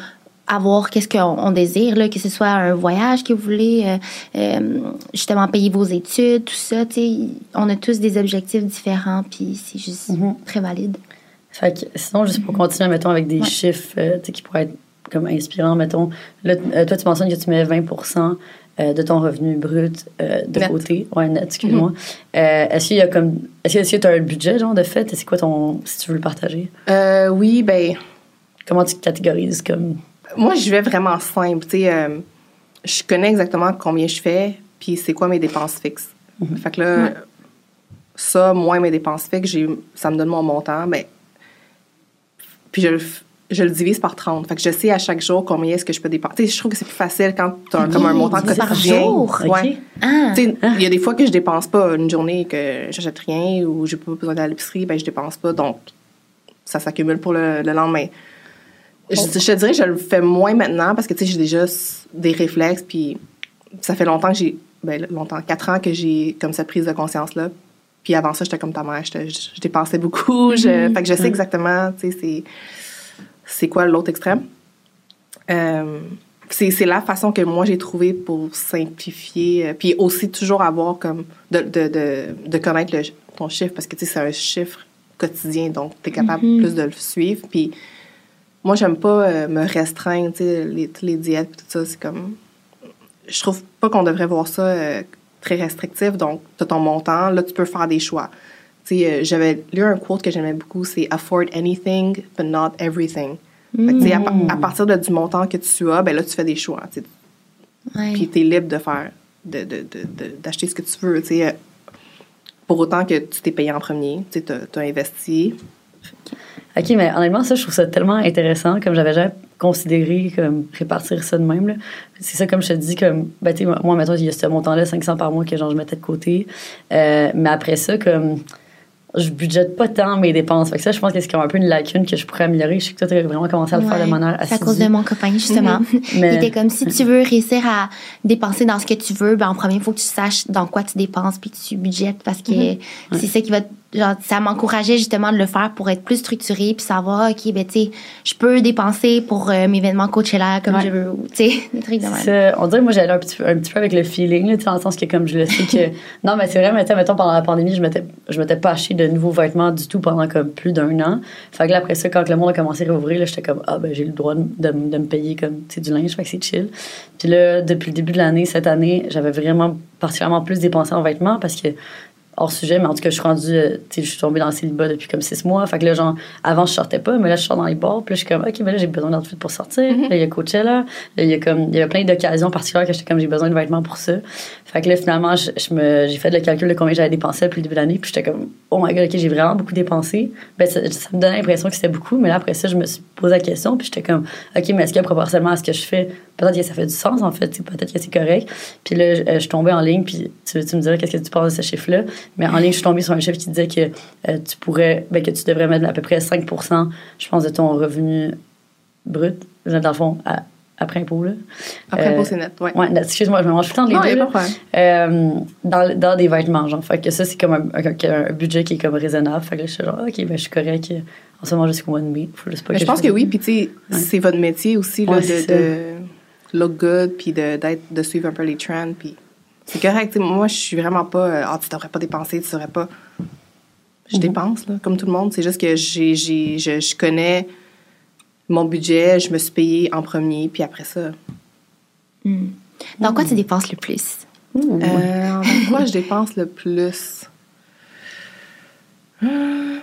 avoir qu'est-ce qu'on désire, là, que ce soit un voyage que vous voulez, euh, euh, justement payer vos études, tout ça. On a tous des objectifs différents, puis c'est juste mhm. très valide. Fait que, sinon, juste pour continuer, mettons, avec des chiffres euh, qui pourraient être comme inspirants, mettons, là, toi, tu mentionnes que tu mets 20% de ton revenu brut de côté. Ouais, net, excuse-moi. Mhm. est-ce qu'il y a comme. Est-ce que tu as un budget, genre, de fait? C'est quoi ton. Si tu veux le partager? oui, ben. Comment tu catégorises comme moi, je vais vraiment simple. Tu sais, euh, je connais exactement combien je fais, puis c'est quoi mes dépenses fixes. Mhm. Fait que là, ça, moins mes dépenses fixes, ça me donne mon montant, mais puis je, je, le divise par 30. Fait que je sais à chaque jour combien est-ce que je peux dépenser. je trouve que c'est plus facile quand tu as comme un montant quotidien. Par jour? Ouais. Ah. Il y a des fois que je dépense pas une journée que j'achète rien ou j'ai pas besoin d'aller à l'épicerie, ben je dépense pas. Donc, ça s'accumule pour le, le lendemain. Je, te dirais que je le fais moins maintenant parce que, tu sais, j'ai déjà des réflexes, puis ça fait longtemps que j'ai, ben, longtemps, quatre ans que j'ai comme cette prise de conscience-là. Puis avant ça, j'étais comme ta mère, je, je, dépensais beaucoup. Je, mm-hmm. Fait que je sais exactement, tu sais, c'est, c'est quoi l'autre extrême. Euh, c'est, c'est la façon que moi j'ai trouvé pour simplifier, euh, puis aussi toujours avoir comme, de, de, de, de connaître le, ton chiffre, parce que, tu sais, c'est un chiffre quotidien, donc tu es capable mm-hmm. plus de le suivre. Puis moi, j'aime pas euh, me restreindre, tu sais, les, les diètes et tout ça. C'est comme. Je trouve pas qu'on devrait voir ça euh, très restrictif. Donc, tu as ton montant, là, tu peux faire des choix. Tu sais, euh, j'avais lu un quote que j'aimais beaucoup c'est Afford anything, but not everything. Fait à, à, partir de, du montant que tu as, ben là, tu fais des choix. Ouais. Puis tu es libre de faire, d'acheter de, de, de, ce que tu veux. Tu sais, pour autant que tu t'es payé en premier, tu as, investi. OK, mais honnêtement, ça, je trouve ça tellement intéressant, comme j'avais jamais considéré comme répartir ça de même. C'est ça, comme je te dis, comme, ben, tu moi, maintenant, il y a ce montant-là, 500 par mois, que genre, je mettais de côté. Euh, mais après ça, comme, je budgète pas tant mes dépenses. Fait que ça, je pense que c'est comme un peu une lacune que je pourrais améliorer. Je sais que toi, tu as vraiment commencé à le faire de manière C'est à cause assidue. de mon copain, justement. *laughs* Mais- Il était comme si tu veux réussir à dépenser dans ce que tu veux, ben en premier, il faut que tu saches dans quoi tu dépenses puis tu budgètes parce que Mm-hmm. c'est ça qui va. te- Genre, ça m'encourageait justement de le faire pour être plus structuré puis savoir, OK, ben, tu sais, je peux dépenser pour euh, mes événements Coachella comme Ouais. je veux, tu sais, *laughs* des trucs de même. Ça, on dirait que moi j'allais un petit, peu, un petit peu avec le feeling tu sais, dans le sens que comme je le sais que *laughs* non mais c'est vrai mais tu sais, mettons pendant la pandémie je m'étais je m'étais pas acheté de nouveaux vêtements du tout pendant comme plus d'un an fait que là après ça quand le monde a commencé à rouvrir là j'étais comme ah ben j'ai le droit de, de, de me payer comme tu sais du linge fait que c'est chill puis là depuis le début de l'année cette année j'avais vraiment particulièrement plus dépensé en vêtements parce que hors sujet, mais en tout cas, je suis rendue, euh, tu sais, je suis tombée dans le célibat depuis comme six mois. Fait que là, genre, avant, je sortais pas, mais là, je sors dans les bars, puis là, je suis comme, OK, ben là, j'ai besoin d'outfit pour sortir. Là, il y a Coachella. Là, il y a comme, il y a plein d'occasions particulières que j'étais comme, j'ai besoin de vêtements pour ça. Fait que là, finalement, j'ai fait le calcul de combien j'avais dépensé depuis le début de l'année, puis j'étais comme, oh my god, OK, j'ai vraiment beaucoup dépensé. Ben, ça, me donnait l'impression que c'était beaucoup, mais là, après ça, je me suis posé la question, puis j'étais comme, OK, mais est-ce que proportionnellement à ce que je fais, peut-être que ça fait du sens, en fait, peut-être que c'est correct. Puis là, je, je suis tombée en ligne, puis tu, me dirais qu'est-ce que tu penses de ce chiffre-là. Mais en ligne, je suis tombée sur un chiffre qui disait que euh, tu pourrais, ben, que tu devrais mettre à peu près 5% je pense, de ton revenu brut, dans le fond, à- après impôt, là. Après, Euh, impôt, c'est net, ouais. Ouais, excuse-moi, je me mange tout le temps les Non, deux. Euh, dans, dans des vêtements, genre. Fait que ça, c'est comme un, un- un budget qui est comme raisonnable. Fait que là, je suis genre, OK, ben, je suis correct euh, en ce moment jusqu'au mois de mai. Faut juste pas Mais je pense que oui, puis tu sais, c'est votre métier aussi, là, Ouais, de, de look good, puis de, d'être, de suivre un peu les trends, puis c'est correct. tu sais, moi, je suis vraiment pas, euh, ah, tu devrais pas dépenser, tu devrais pas. Je Mhm. dépense, là, comme tout le monde. C'est juste que j'ai, j'ai, je, je connais mon budget, je me suis payée en premier, puis après ça. Hmm. Dans quoi tu dépenses le plus? Euh, en quoi je dépense le plus? Euh,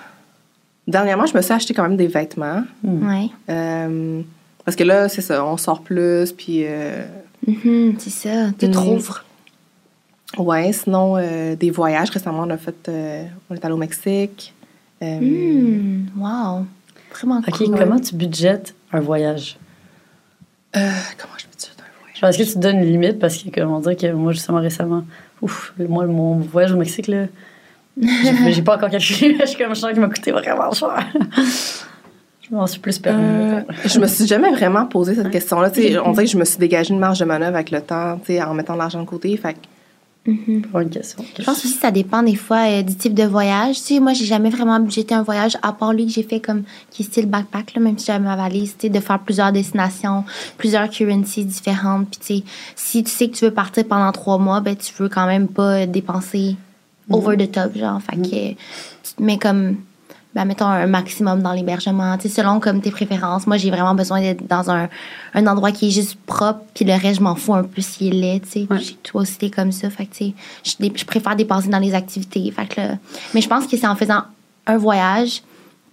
Dernièrement, je me suis acheté quand même des vêtements. Hmm. Ouais. Euh, parce que là, c'est ça, on sort plus, puis euh, Mhm, c'est ça. Tu Mhm. trouves. ouais, sinon euh, des voyages. Récemment, on a fait, euh, on est allé au Mexique. Euh, Hmm, wow. Vraiment OK, cool. comment tu budgètes un voyage? euh, comment je dire un voyage? Genre, est-ce que tu donnes une limite? Parce que, comme on dirait que moi, justement, récemment, ouf, moi, mon voyage au Mexique, là, j'ai *laughs* pas encore calculé. je suis comme, je sens qu'il m'a coûté vraiment cher. je m'en suis plus permis. Euh, je me suis jamais vraiment posé cette question-là. *laughs* On dirait que je me suis dégagé une marge de manœuvre avec le temps, en mettant de l'argent de côté. Fait Mhm. Une question. Je pense aussi que ça dépend des fois euh, du type de voyage. Tu sais, moi, j'ai jamais vraiment budgété un voyage, à part lui que j'ai fait comme qui est style backpack, là, même si j'avais ma valise, tu sais, de faire plusieurs destinations, plusieurs currencies différentes. Puis, tu sais, si tu sais que tu veux partir pendant trois mois, ben, tu veux quand même pas dépenser over the top, genre. Fait que tu te mets comme, ben, mettons, un maximum dans l'hébergement, tu sais, selon comme tes préférences. Moi, j'ai vraiment besoin d'être dans un, un endroit qui est juste propre, puis le reste, je m'en fous un peu s'il est laid, tu sais. Ouais. Toi aussi, t'es comme ça. Fait que, tu sais, je, préfère dépenser dans les activités. Fait que là- mais je pense que c'est en faisant un voyage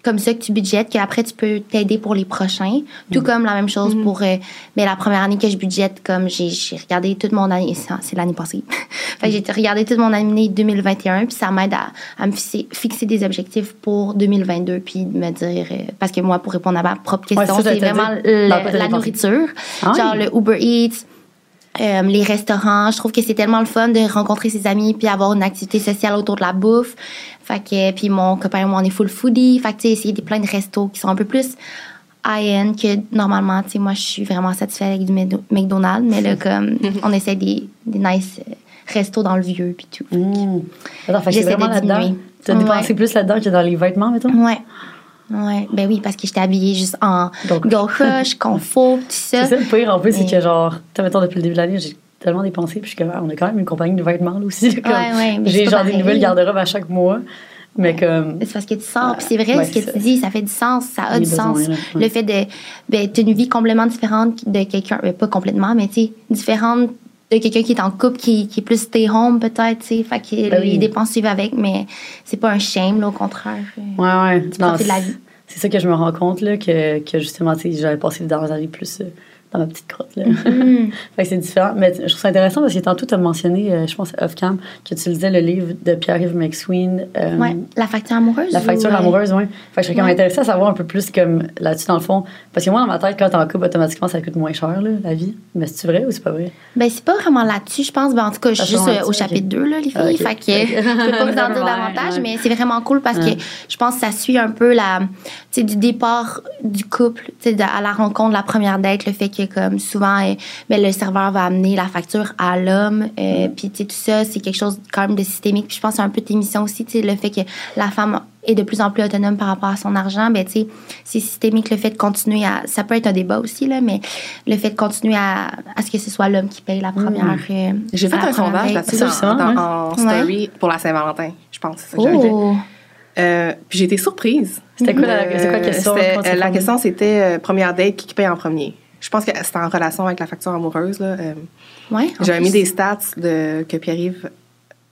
comme ça que tu budgètes qu'après tu peux t'aider pour les prochains. Tout comme la même chose pour euh, mais la première année que je budgète comme j'ai regardé toute mon année c'est l'année passée. *laughs* fait j'ai regardé toute mon année 2021 puis ça m'aide à, à me fixer, fixer des objectifs pour 2022 puis de me dire euh, parce que moi pour répondre à ma propre question c'est vraiment le- t'as la nourriture. Ah Genre oui. le Uber Eats euh, les restaurants. Je trouve que c'est tellement le fun de rencontrer ses amis puis avoir une activité sociale autour de la bouffe. Fait que, puis mon copain et moi, on est full foodie. Fait que, tu sais, essayer des plein de restos qui sont un peu plus high-end que normalement, tu sais, moi, je suis vraiment satisfaite avec du Mc- McDonald's, mais là, comme, on essaie des, des nice euh, restos dans le vieux puis tout. Mmh. Attends, fait que c'est vraiment de là-dedans. diminuer. Tu as Ouais. dépensé plus là-dedans que dans les vêtements, mettons? Ouais. Ouais. Ben oui, parce que j'étais habillée juste en Donc- Gold Rush, Confo, tout *laughs* ça. C'est ça le pire en plus, c'est que genre, tu mettons depuis le début de l'année, j'ai tellement dépensé, puis je suis comme, ah, on a quand même une compagnie de vêtements là aussi. *laughs* comme- Ouais, ouais, j'ai genre des pareil. nouvelles garde-robes à chaque mois, mais comme. C'est parce que tu sors. Puis c'est vrai, Ouais, ce que tu dis, ça fait du sens. Ça a Les du besoins, sens. là, ouais. Le fait de. Ben, t'as une vie complètement différente de quelqu'un. ben, pas complètement, mais tu sais, différente de quelqu'un qui est en couple, qui, qui est plus stay home, peut-être, tu sais. Fait que Ben oui. les dépenses suivent avec, mais c'est pas un shame, là, au contraire. Ouais, ouais. Tu profites de la vie. C'est ça que je me rends compte, là, que, que justement, tu sais, j'avais passé les dernières années plus, euh, dans ma petite crotte. Là. Mhm. *laughs* fait que c'est différent. Mais je trouve ça intéressant parce que tantôt, tu as mentionné, euh, je pense, off-cam, que tu lisais le livre de Pierre-Yves McSween. euh, Ouais. La facture amoureuse. La facture ou, euh, amoureuse, oui. Fait que je serais comme Ouais. intéressée à savoir un peu plus comme là-dessus, dans le fond. Parce que moi, dans ma tête, quand t'es en couple, automatiquement, ça coûte moins cher, là, la vie. Mais c'est vrai ou c'est pas vrai? Ben, c'est pas vraiment là-dessus, je pense. Ben, en tout cas, je suis juste euh, au chapitre 2, là, les filles. Ah, ok. Fait que je peux pas vous en dire *laughs* davantage, ouais. mais c'est vraiment cool parce Ouais. que je pense que ça suit un peu la, du départ du couple, à la rencontre, la première date, le fait que, comme souvent, euh, ben, le serveur va amener la facture à l'homme. euh, Mm. Puis, tu sais, tout ça, c'est quelque chose quand même de systémique. Puis, je pense que c'est un peu tes missions aussi, tu sais, le fait que la femme est de plus en plus autonome par rapport à son argent, ben, tu sais, c'est systémique le fait de continuer à. Ça peut être un débat aussi, là, mais le fait de continuer à, à ce que ce soit l'homme qui paye la première. euh, J'ai fait un sondage là-dessus en, ouais. en story pour la Saint-Valentin, je pense. c'est que. Oh! Euh, puis j'ai été surprise. C'était quoi, la, Euh, c'est quoi la question? euh, la réponds? question, c'était euh, première date, qui paye en premier? Je pense que c'était en relation avec la facture amoureuse. là. Euh, Ouais, J'avais mis des stats de, que Pierre-Yves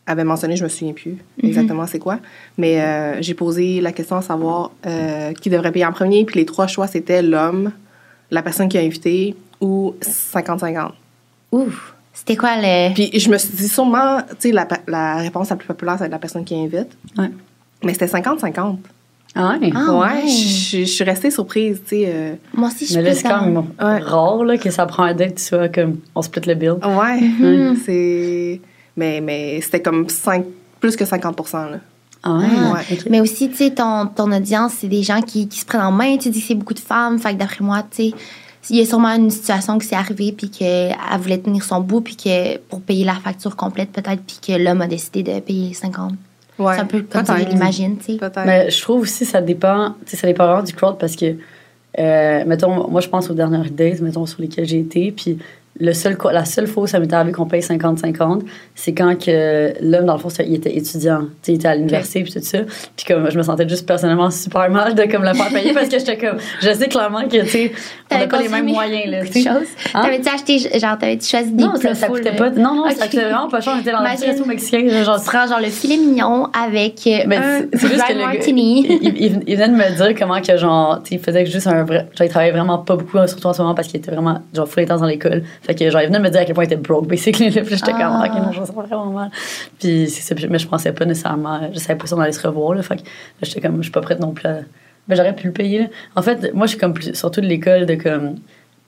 avait mentionné, je me souviens plus exactement c'est quoi. Mais euh, j'ai posé la question à savoir euh, qui devrait payer en premier. Puis les trois choix, c'était l'homme, la personne qui a invité ou 50-50. Ouf! C'était quoi le. Puis je me suis dit sûrement, tu sais, la, la réponse la plus populaire, c'est la personne qui invite. Ouais. Mais c'était 50-50. Ah ouais? Ah, ouais, ouais. Je, je suis restée surprise, tu sais. euh, Moi aussi, je suis Mais là, c'est quand même Ouais. rare là, que ça prend un date, tu sois comme on split le bill. ouais, Mhm. *laughs* c'est. Mais, mais c'était comme 5, plus que 50 là. Ah ouais? Ah. Mais aussi, tu sais, ton, ton audience, c'est des gens qui, qui se prennent en main. Tu dis que c'est beaucoup de femmes. Fait que d'après moi, tu sais, il y a sûrement une situation qui s'est arrivée, puis qu'elle voulait tenir son bout, puis que pour payer la facture complète, peut-être, puis que l'homme a décidé de payer 50. Ouais. c'est un peu comme ça, l'imagine, tu sais. Mais je trouve aussi ça dépend, tu sais, ça dépend vraiment du crowd parce que, euh, mettons, moi je pense aux dernières dates, mettons, sur lesquelles j'ai été, puis le seul, la seule fois où ça m'est arrivé qu'on paye 50-50, c'est quand que l'homme, dans le fond, il était étudiant, tu sais, il était à l'université, puis tout ça. Puis comme je me sentais juste personnellement super mal de comme le faire payer parce que j'étais comme, je sais clairement que, tu sais, on n'a pas les mêmes moyens, là. Hein? T'avais-tu acheté, genre, t'avais-tu choisi des Non, ça, ça coûtait pas. Non, non, Ok. ça coûtait vraiment pas cher. On était dans Imagine. resto mexicain. Genre, Tu prends, genre, le filet mignon avec euh, Mais un c'est- juste que le martini. il, il- *laughs* il- il venait de me dire comment que genre, tu sais, il faisait juste un vrai. Genre, il travaillait vraiment pas beaucoup, surtout en ce moment parce qu'il était vraiment, genre, full intense dans l'école. Fait que, genre, il venait me dire à quel point il était broke, basically. Puis j'étais comme, Ah. ok, non, je me sens vraiment mal. Puis c'est ça, puis- mais je pensais pas nécessairement, je savais pas si on allait se revoir, là. Fait que là, j'étais comme, je suis pas prête non plus à. Ben, j'aurais pu le payer, là. En fait, moi, je suis comme, plus- surtout de l'école de comme,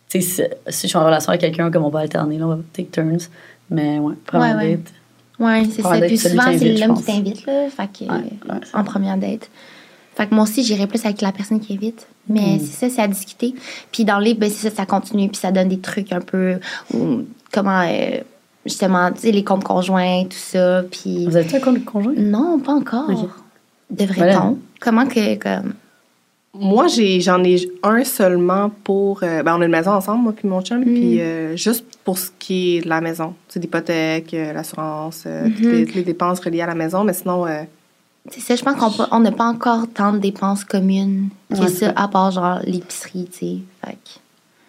tu sais, si, je suis en relation avec quelqu'un, comme on va alterner, là, on va take turns. Mais ouais, première Ouais, ouais. date. Ouais, c'est ça. Puis souvent, c'est l'homme qui t'invite, là. Fait que, Ouais, ouais, en première date. Fait que moi aussi, j'irais plus avec la personne qui invite. Mais Mm. c'est ça, c'est à discuter. Puis dans le livre, ben, c'est ça, ça continue. Puis ça donne des trucs un peu. ou comment, euh, justement, tu sais, les comptes conjoints, tout ça. Puis. Vous avez-tu un compte conjoint? Non, pas encore. Ok. Devrait-on? Voilà. Comment que. Comme... Moi, j'ai, j'en ai un seulement pour. euh, ben, on a une maison ensemble, moi puis mon chum, Mm. puis euh, juste pour ce qui est de la maison. C'est l'hypothèque, euh, l'assurance, euh, toutes, Mhm. les, toutes les dépenses reliées à la maison, mais sinon. C'est ça, je pense qu'on on n'a pas encore tant de dépenses communes que Ouais, ça, à part genre l'épicerie, tu sais. Fait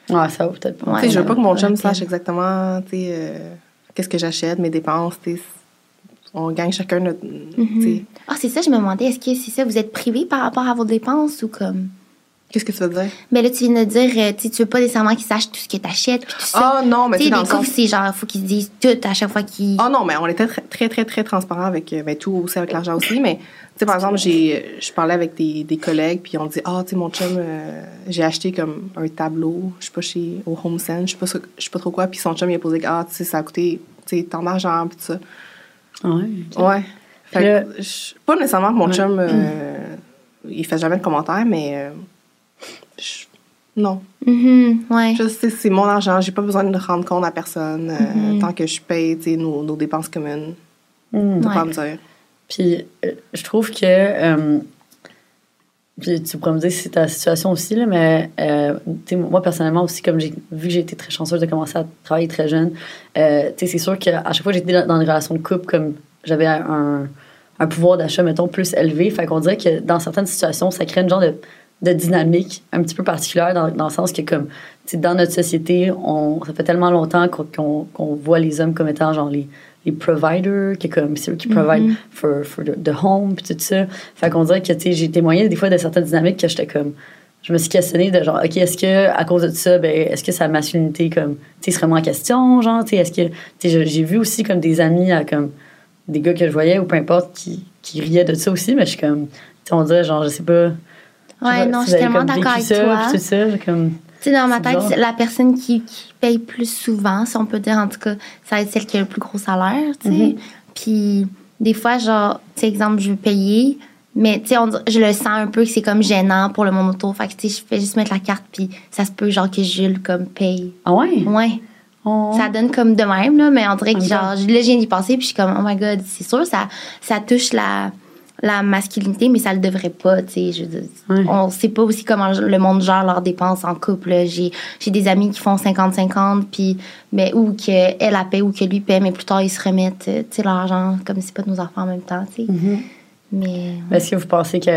que- Ouais, ça vaut peut-être pas. Ouais, tu sais, je veux pas que mon chum sache exactement, tu sais, euh, qu'est-ce que j'achète, mes dépenses, tu sais. On gagne chacun notre. tu sais. Ah, c'est ça, je me demandais, est-ce que c'est ça, vous êtes privé par rapport à vos dépenses ou comme. Qu'est-ce que tu veux dire? Mais là, tu viens de dire, euh, tu veux pas nécessairement qu'ils sachent tout ce que t'achètes puis tout ça. Ah non, mais tu tu sais, dans le sens. c'est genre, faut qu'ils se disent tout à chaque fois qu'ils. Ah non, mais on était très, très, très, très transparent avec euh, ben, tout aussi avec l'argent aussi. Mais, tu sais, par exemple, j'ai, je parlais avec des, des collègues, puis on dit Ah, tu sais, mon chum, euh, j'ai acheté comme un tableau, je sais pas, chez, au Home Sense, je sais pas, ça- je sais pas trop quoi. Puis son chum, il a posé Ah, tu sais, ça a coûté, tu sais, tant d'argent, puis tout ça. Ouais. Ouais. Fait que, pas nécessairement que mon Ouais. chum, *clears throat* euh, il fait jamais de commentaires, mais. euh, non. Ouais. Je sais, c'est mon argent, j'ai pas besoin de rendre compte à personne. euh, Mhm. Tant que je paye, tu sais, nos, nos dépenses communes. Hmm. Ouais. pas me dire. Puis euh, je trouve que. euh, puis tu pourrais me dire si c'est ta situation aussi, là, mais euh, moi, personnellement aussi, comme j'ai vu que j'ai été très chanceuse de commencer à travailler très jeune, euh, c'est sûr qu'à chaque fois que j'étais dans, dans une relation de couple, comme j'avais un, un pouvoir d'achat, mettons, plus élevé, fait qu'on dirait que dans certaines situations, ça crée une genre de, de dynamique un petit peu particulière dans, dans le sens que, comme, tu sais, dans notre société, on, ça fait tellement longtemps qu'on voit les hommes comme étant genre les les providers, qui est comme c'est eux qui provide Mhm. for, for the, the home, puis tout ça. Fait qu'on dirait que, tu sais, j'ai témoigné des fois de certaines dynamiques que j'étais comme, je me suis questionnée de genre, OK, est-ce que à cause de ça, ben, est-ce que sa masculinité, comme, tu sais, serait en question, genre, tu sais, est-ce que, tu sais, j'ai vu aussi comme des amis, à, comme, des gars que je voyais ou peu importe, qui, qui riaient de ça aussi, mais je suis comme, tu sais, on dirait, genre, je sais pas. Ouais, non, je suis tellement d'accord avec ça, toi. puis tout ça, j'ai comme. Tu sais, dans ma tête, bizarre. la personne qui, qui paye plus souvent, si on peut dire, en tout cas, ça va être celle qui a le plus gros salaire, tu sais. Mhm. Puis, des fois, genre, tu sais, exemple, je veux payer, mais tu sais, je le sens un peu que c'est comme gênant pour le monde autour. Fait que, tu sais, je fais juste mettre la carte, puis ça se peut, genre, que Jules, comme, paye. Ah ouais? Ouais. Oh. Ça donne comme de même, là, mais on dirait que, genre, là, je viens d'y penser, puis je suis comme, oh my god, c'est sûr, ça, ça touche la, la masculinité, mais ça le devrait pas, tu sais. Je veux dire, Ouais. on sait pas aussi comment le monde gère leurs dépenses en couple. là. J'ai, j'ai des amis qui font 50-50, puis, mais, ou qu'elle, elle paie ou que lui paie, mais plus tard, ils se remettent, euh, tu sais, l'argent, comme si c'est pas de nos enfants en même temps, tu sais. Mhm. Mais, Est-ce que vous pensez que,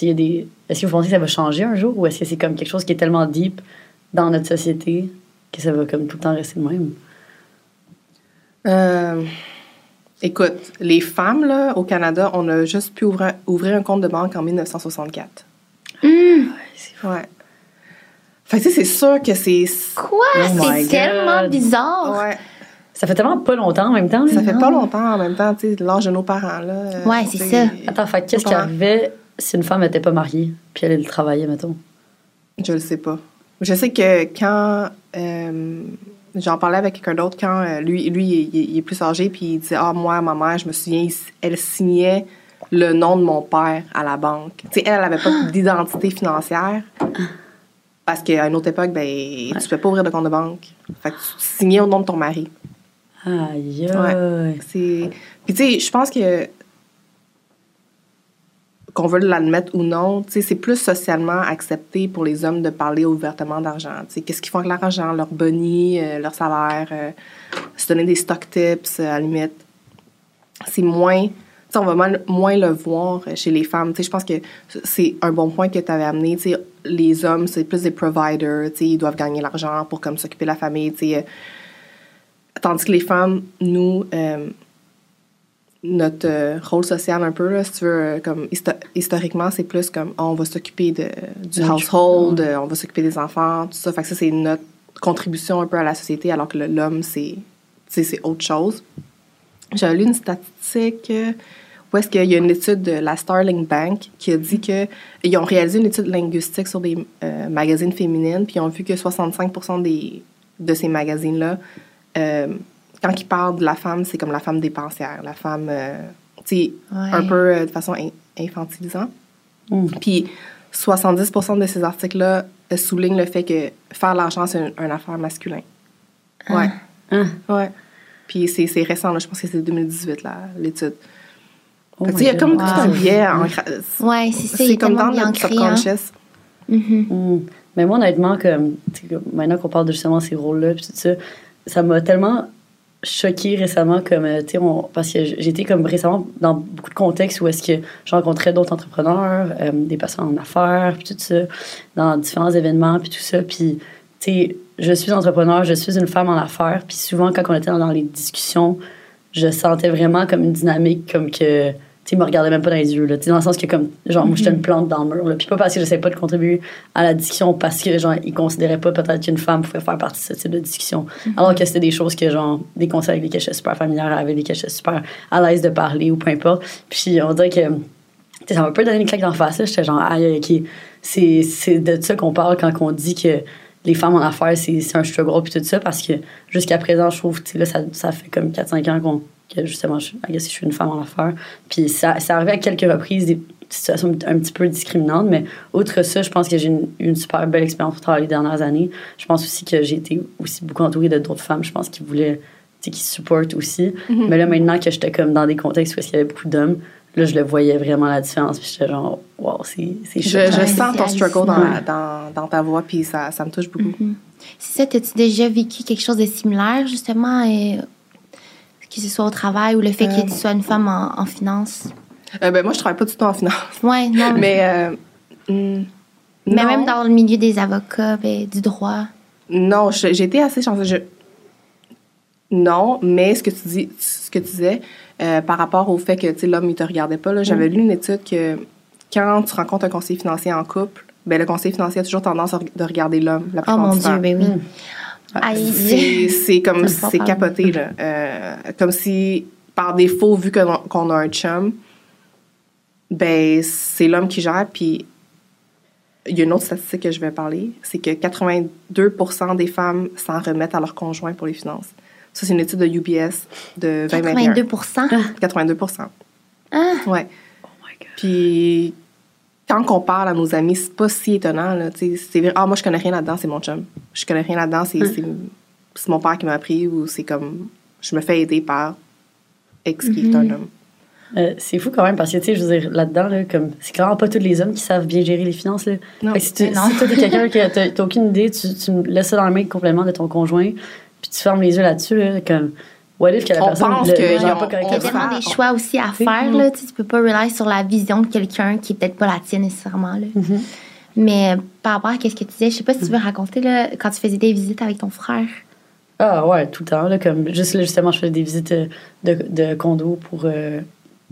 y a des. Est-ce que vous pensez que ça va changer un jour ou est-ce que c'est comme quelque chose qui est tellement deep dans notre société que ça va comme tout le temps rester le même? Euh, écoute, les femmes, là, au Canada, on a juste pu ouvrir, ouvrir un compte de banque en 1964. Hum, Ouais. Fait que, tu sais, c'est sûr que c'est. quoi? Oh c'est tellement bizarre. Ouais. Ça fait tellement pas longtemps en même temps. là. Ça fait pas longtemps en même temps, tu sais, l'âge de nos parents, là. euh, Ouais, c'est ça. Attends, fait que qu'est-ce qui arrivait si une femme n'était pas mariée puis elle, elle travaillait, mettons? Je le sais pas. Je sais que quand. euh, J'en parlais avec quelqu'un d'autre quand euh, lui, lui il, est plus âgé, puis il disait Ah, moi, ma mère, je me souviens, elle signait le nom de mon père à la banque. Tu sais, elle, elle avait pas d'identité financière. Parce qu'à une autre époque, ben, tu ne peux pas ouvrir de compte de banque. Fait que tu signais au nom de ton mari. Aïe, aïe. C'est. Puis, tu sais, je pense que. Qu'on veut l'admettre ou non, c'est plus socialement accepté pour les hommes de parler ouvertement d'argent. Qu'est-ce qu'ils font avec l'argent, leur boni, euh, leur salaire, euh, se donner des stock tips, euh, à la limite. C'est moins. On va moins le voir euh, chez les femmes. Je pense que c'est un bon point que tu avais amené. Les hommes, c'est plus des providers. Ils doivent gagner l'argent pour comme s'occuper de la famille. Tandis que les femmes, nous, notre euh, rôle social un peu, là, si tu veux, euh, comme histo- historiquement, c'est plus comme oh, on va s'occuper de, du Oui, household, euh, on va s'occuper des enfants, tout ça. Fait que ça, c'est notre contribution un peu à la société, alors que l'homme, c'est autre chose. J'avais lu une statistique où est-ce qu'il y a une étude de la Starling Bank qui a dit que ils ont réalisé une étude linguistique sur des euh, magazines féminines, puis ils ont vu que 65 des, de ces magazines-là, euh, quand ils parlent de la femme, c'est comme la femme dépensière, la femme, euh, tu sais, Ouais. un peu euh, de façon in- infantilisante. Mm. Puis 70 de ces articles-là euh, soulignent le fait que faire l'argent, c'est une, une affaire masculin. Ouais. Hein? Ouais. Puis c'est récent, là, je pense que c'est 2018, là, l'étude. Oh il y a comme God. tout un Wow. biais. en Ouais, c'est ça. il C'est est comme tellement dans notre hein. subconscious. Mhm. Mm. Mais moi, honnêtement, comme, comme, maintenant qu'on parle de justement ces rôles-là, puis tout ça, ça m'a tellement choquée récemment, comme, euh, tu sais, parce que j'étais comme récemment dans beaucoup de contextes où est-ce que je rencontrais d'autres entrepreneurs, euh, des personnes en affaires, puis tout ça, dans différents événements, puis tout ça, puis, tu sais, je suis entrepreneur, je suis une femme en affaires, puis souvent, quand on était dans les discussions, je sentais vraiment comme une dynamique, comme que, tu me regardaient même pas dans les yeux, là, dans le sens que, comme, genre, moi, j'étais une plante dans le mur, là, puis pas parce que j'essayais pas de contribuer à la discussion, parce que, genre, ils considéraient pas peut-être qu'une femme pouvait faire partie de ce type de discussion, alors que c'était des choses que, genre, des conseils avec lesquels j'étais super familière, avec lesquels j'étais super à l'aise de parler, ou peu importe, puis on dirait que, tu sais, ça m'a un peu donné une claque d'en face, là. j'étais genre, aïe, ok, c'est c'est de ça qu'on parle quand on dit que les femmes en affaires, c'est c'est un struggle, puis tout ça, parce que jusqu'à présent, je trouve, tu sais, là, ça, ça fait comme 4-5 ans qu'on, que justement, je, I guess, je suis une femme en affaires. Puis ça, ça arrivait à quelques reprises, des situations un petit peu discriminantes, mais outre ça, je pense que j'ai une, une super belle expérience au travers les dernières années. Je pense aussi que j'ai été aussi beaucoup entourée de d'autres femmes, je pense, qui voulaient, tu sais, qui supportent aussi. Mais là, maintenant que j'étais comme dans des contextes où il y avait beaucoup d'hommes, là, je le voyais vraiment la différence, puis j'étais genre, wow, c'est c'est Je, chouette. je Ouais, sens ton struggle dans, dans, dans ta voix, puis ça, ça me touche beaucoup. Mhm. C'est ça, as-tu déjà vécu quelque chose de similaire, justement, et, que ce soit au travail ou le fait Euh. que tu sois une femme en, en finance? Euh, ben, moi, je travaille pas du tout en finance. *laughs* Ouais, non. Mais, euh, hmm, mais non. même dans le milieu des avocats, ben, du droit. Non, été assez chanceuse. Je- Non, mais ce que tu dis, ce que tu disais euh, par rapport au fait que l'homme il te regardait pas, là, j'avais lu une étude que quand tu rencontres un conseiller financier en couple, ben, le conseiller financier a toujours tendance à re- de regarder l'homme la Oh mon. Dieu, ben oui. Mm. Aïe. C'est comme, c'est capoté, là. Euh, comme si, par défaut, vu qu'on a un chum, ben, c'est l'homme qui gère, puis il y a une autre statistique que je vais parler, c'est que 82% des femmes s'en remettent à leur conjoint pour les finances. Ça, c'est une étude de UBS de 2021. 82% 82 Ah. Ouais. Oh my God. Puis, quand on parle à nos amis, c'est pas si étonnant. Là, tu sais, c'est vrai, ah, moi, je connais rien là-dedans, c'est mon chum. Je connais rien là-dedans, c'est, c'est, c'est mon père qui m'a appris, ou c'est comme, je me fais aider par X qui est un homme. Euh, c'est fou quand même parce que, tu sais, je veux dire, là-dedans, là, comme, c'est clairement pas tous les hommes qui savent bien gérer les finances. Là. Non. Fait que si, tu, non. si toi, t'es *laughs* quelqu'un qui t'as aucune idée, tu, tu laisses ça dans la main complètement de ton conjoint, puis tu fermes les yeux là-dessus, là, comme, what if que la On personne pense ont- pas on Il y a tellement des choix aussi à faire. Là. Tu, peux pas rely sur la vision de quelqu'un qui est peut-être pas la tienne nécessairement. Là. Mhm. Mais par rapport à ce que tu disais, je sais pas si tu veux raconter là, quand tu faisais des visites avec ton frère. Ah ouais, tout le temps. Là, comme, juste là, justement, je faisais des visites euh, de, de condos pour euh,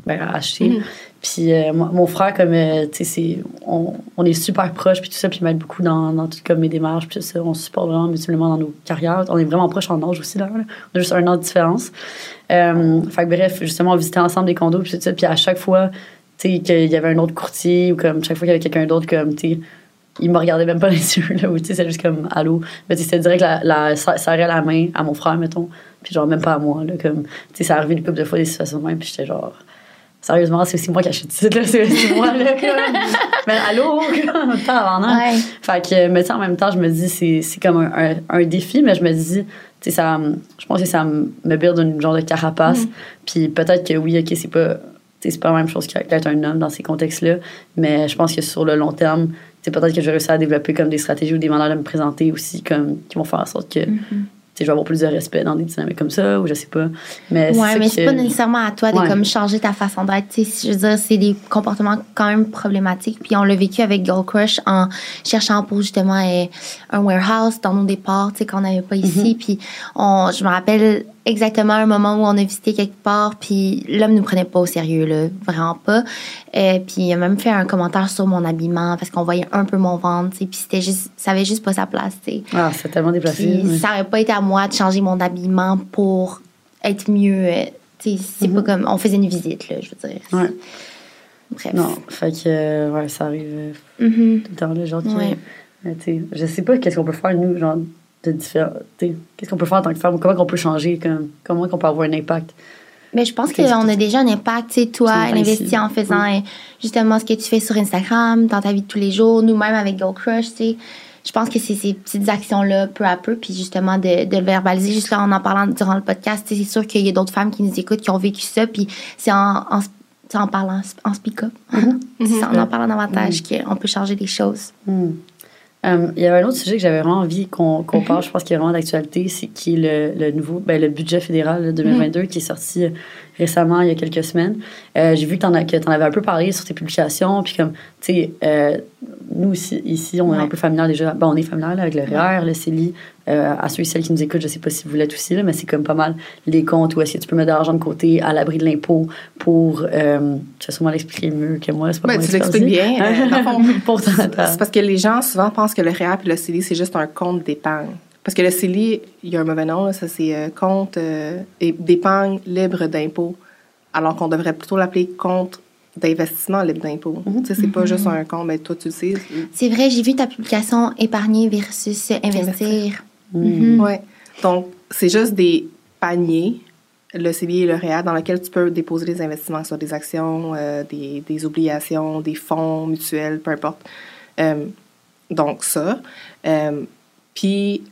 ben, acheter. Mhm. Puis euh, mon frère, comme, euh, tu sais, on, on est super proches, puis tout ça, puis il m'aide beaucoup dans, dans tout comme mes démarches, puis ça. On se supporte vraiment mutuellement dans nos carrières. On est vraiment proches en âge aussi, là. là. On a juste un an de différence. Euh, fait que bref, justement, on visitait ensemble des condos, puis tout ça. Puis à chaque fois, tu sais, qu'il y avait un autre courtier, ou comme chaque fois qu'il y avait quelqu'un d'autre, comme, tu sais, il me regardait même pas *laughs* les yeux, là, ou tu sais, c'est juste comme allô. Mais tu sais, c'était direct la, la, serrait la main à mon frère, mettons, puis genre même pas à moi, là, comme, tu sais, ça arrivé une couple de fois des situations de même, puis j'étais genre, sérieusement, c'est aussi moi qui achète ça, là, c'est c'est moi, là, comme, *laughs* mais allô, comme, temps avant, non? Ouais. Fait que, mais tu en même temps, je me dis, c'est, comme un, un, un défi, mais je me dis, tu sais, ça, je pense que ça me build une genre de carapace. Puis peut-être que oui, OK, c'est pas, c'est pas la même chose qu'être un homme dans ces contextes-là, mais je pense que sur le long terme, peut-être que je vais réussir à développer comme des stratégies ou des manières de me présenter aussi, comme, qui vont faire en sorte que, sais, je vais avoir plus de respect dans des dynamiques comme ça, ou je sais pas. Mais Ouais, mais c'est pas nécessairement à toi de Ouais. comme changer ta façon d'être. Je veux dire, c'est des comportements quand même problématiques. Puis on l'a vécu avec Girl Crush en cherchant pour justement euh, un warehouse dans nos départs, tu sais, qu'on n'avait pas ici. Puis on, je me rappelle exactement un moment où on a visité quelque part, puis l'homme nous prenait pas au sérieux, là, vraiment pas. Euh, puis il a même fait un commentaire sur mon habillement parce qu'on voyait un peu mon ventre, puis c'était juste, ça avait juste pas sa place, tu. Ah, c'est tellement déplacé. Puis ça aurait pas été à moi de changer mon habillement pour être mieux. euh, tu sais, c'est pas comme. On faisait une visite, là, je veux dire. Ouais. Bref. Non, fait que, euh, ouais, ça arrive euh, Mhm. tout le temps, là, genre, Ouais. je sais pas qu'est-ce qu'on peut faire, nous, genre, de différent. tu sais, Qu'est-ce qu'on peut faire en tant que femme? Comment qu'on peut changer? Comme, comment qu'on peut avoir un impact? Mais je pense qu'on a déjà un impact. Tu sais, toi, C'est un investi ici. en faisant euh, justement ce que tu fais sur Instagram, dans ta vie de tous les jours, nous-mêmes avec Go Crush, tu sais. Je pense que c'est ces petites actions-là, peu à peu, puis justement de, de le verbaliser, juste là, en en parlant durant le podcast, tu sais, c'est sûr qu'il y a d'autres femmes qui nous écoutent, qui ont vécu ça, puis c'est en, en, en parlant, en speak-up, *laughs* C'est en en parlant davantage qu'on peut changer des choses. Hmm. Euh, Il y avait un autre sujet que j'avais vraiment envie qu'on qu'on parle, je pense qu'il est vraiment d'actualité, c'est qui est le, le nouveau, ben, le budget fédéral là, 2022 qui est sorti euh, récemment, il y a quelques semaines. Euh, J'ai vu que tu en, avais un peu parlé sur tes publications, puis comme, tu sais, euh, nous ici, ici, on est un peu familial déjà, bon, on est familial là, avec le REER, le CELI, euh, à ceux et celles qui nous écoutent, je sais pas si vous l'êtes aussi, là, mais c'est comme pas mal les comptes où est-ce que tu peux mettre de l'argent de côté à l'abri de l'impôt pour, euh, tu vas sûrement l'expliquer mieux que moi, c'est pas Ben, tu l'expliques bien. Euh, *laughs* C'est parce que les gens souvent pensent que le REER et le CELI, c'est juste un compte d'épargne. Parce que le CELI, il y a un mauvais nom, là, ça c'est euh, compte euh, et- d'épargne libre d'impôt, alors qu'on devrait plutôt l'appeler compte d'investissement libre d'impôt. Tu sais, c'est pas juste un compte, mais toi tu le sais. C'est vrai, j'ai vu ta publication épargner versus investir. Mhm. Ouais. Donc, c'est juste des paniers, le CELI et le REER, dans lesquels tu peux déposer des investissements, soit des actions, euh, des, des obligations, des fonds mutuels, peu importe. Euh, donc, ça. Euh, Puis,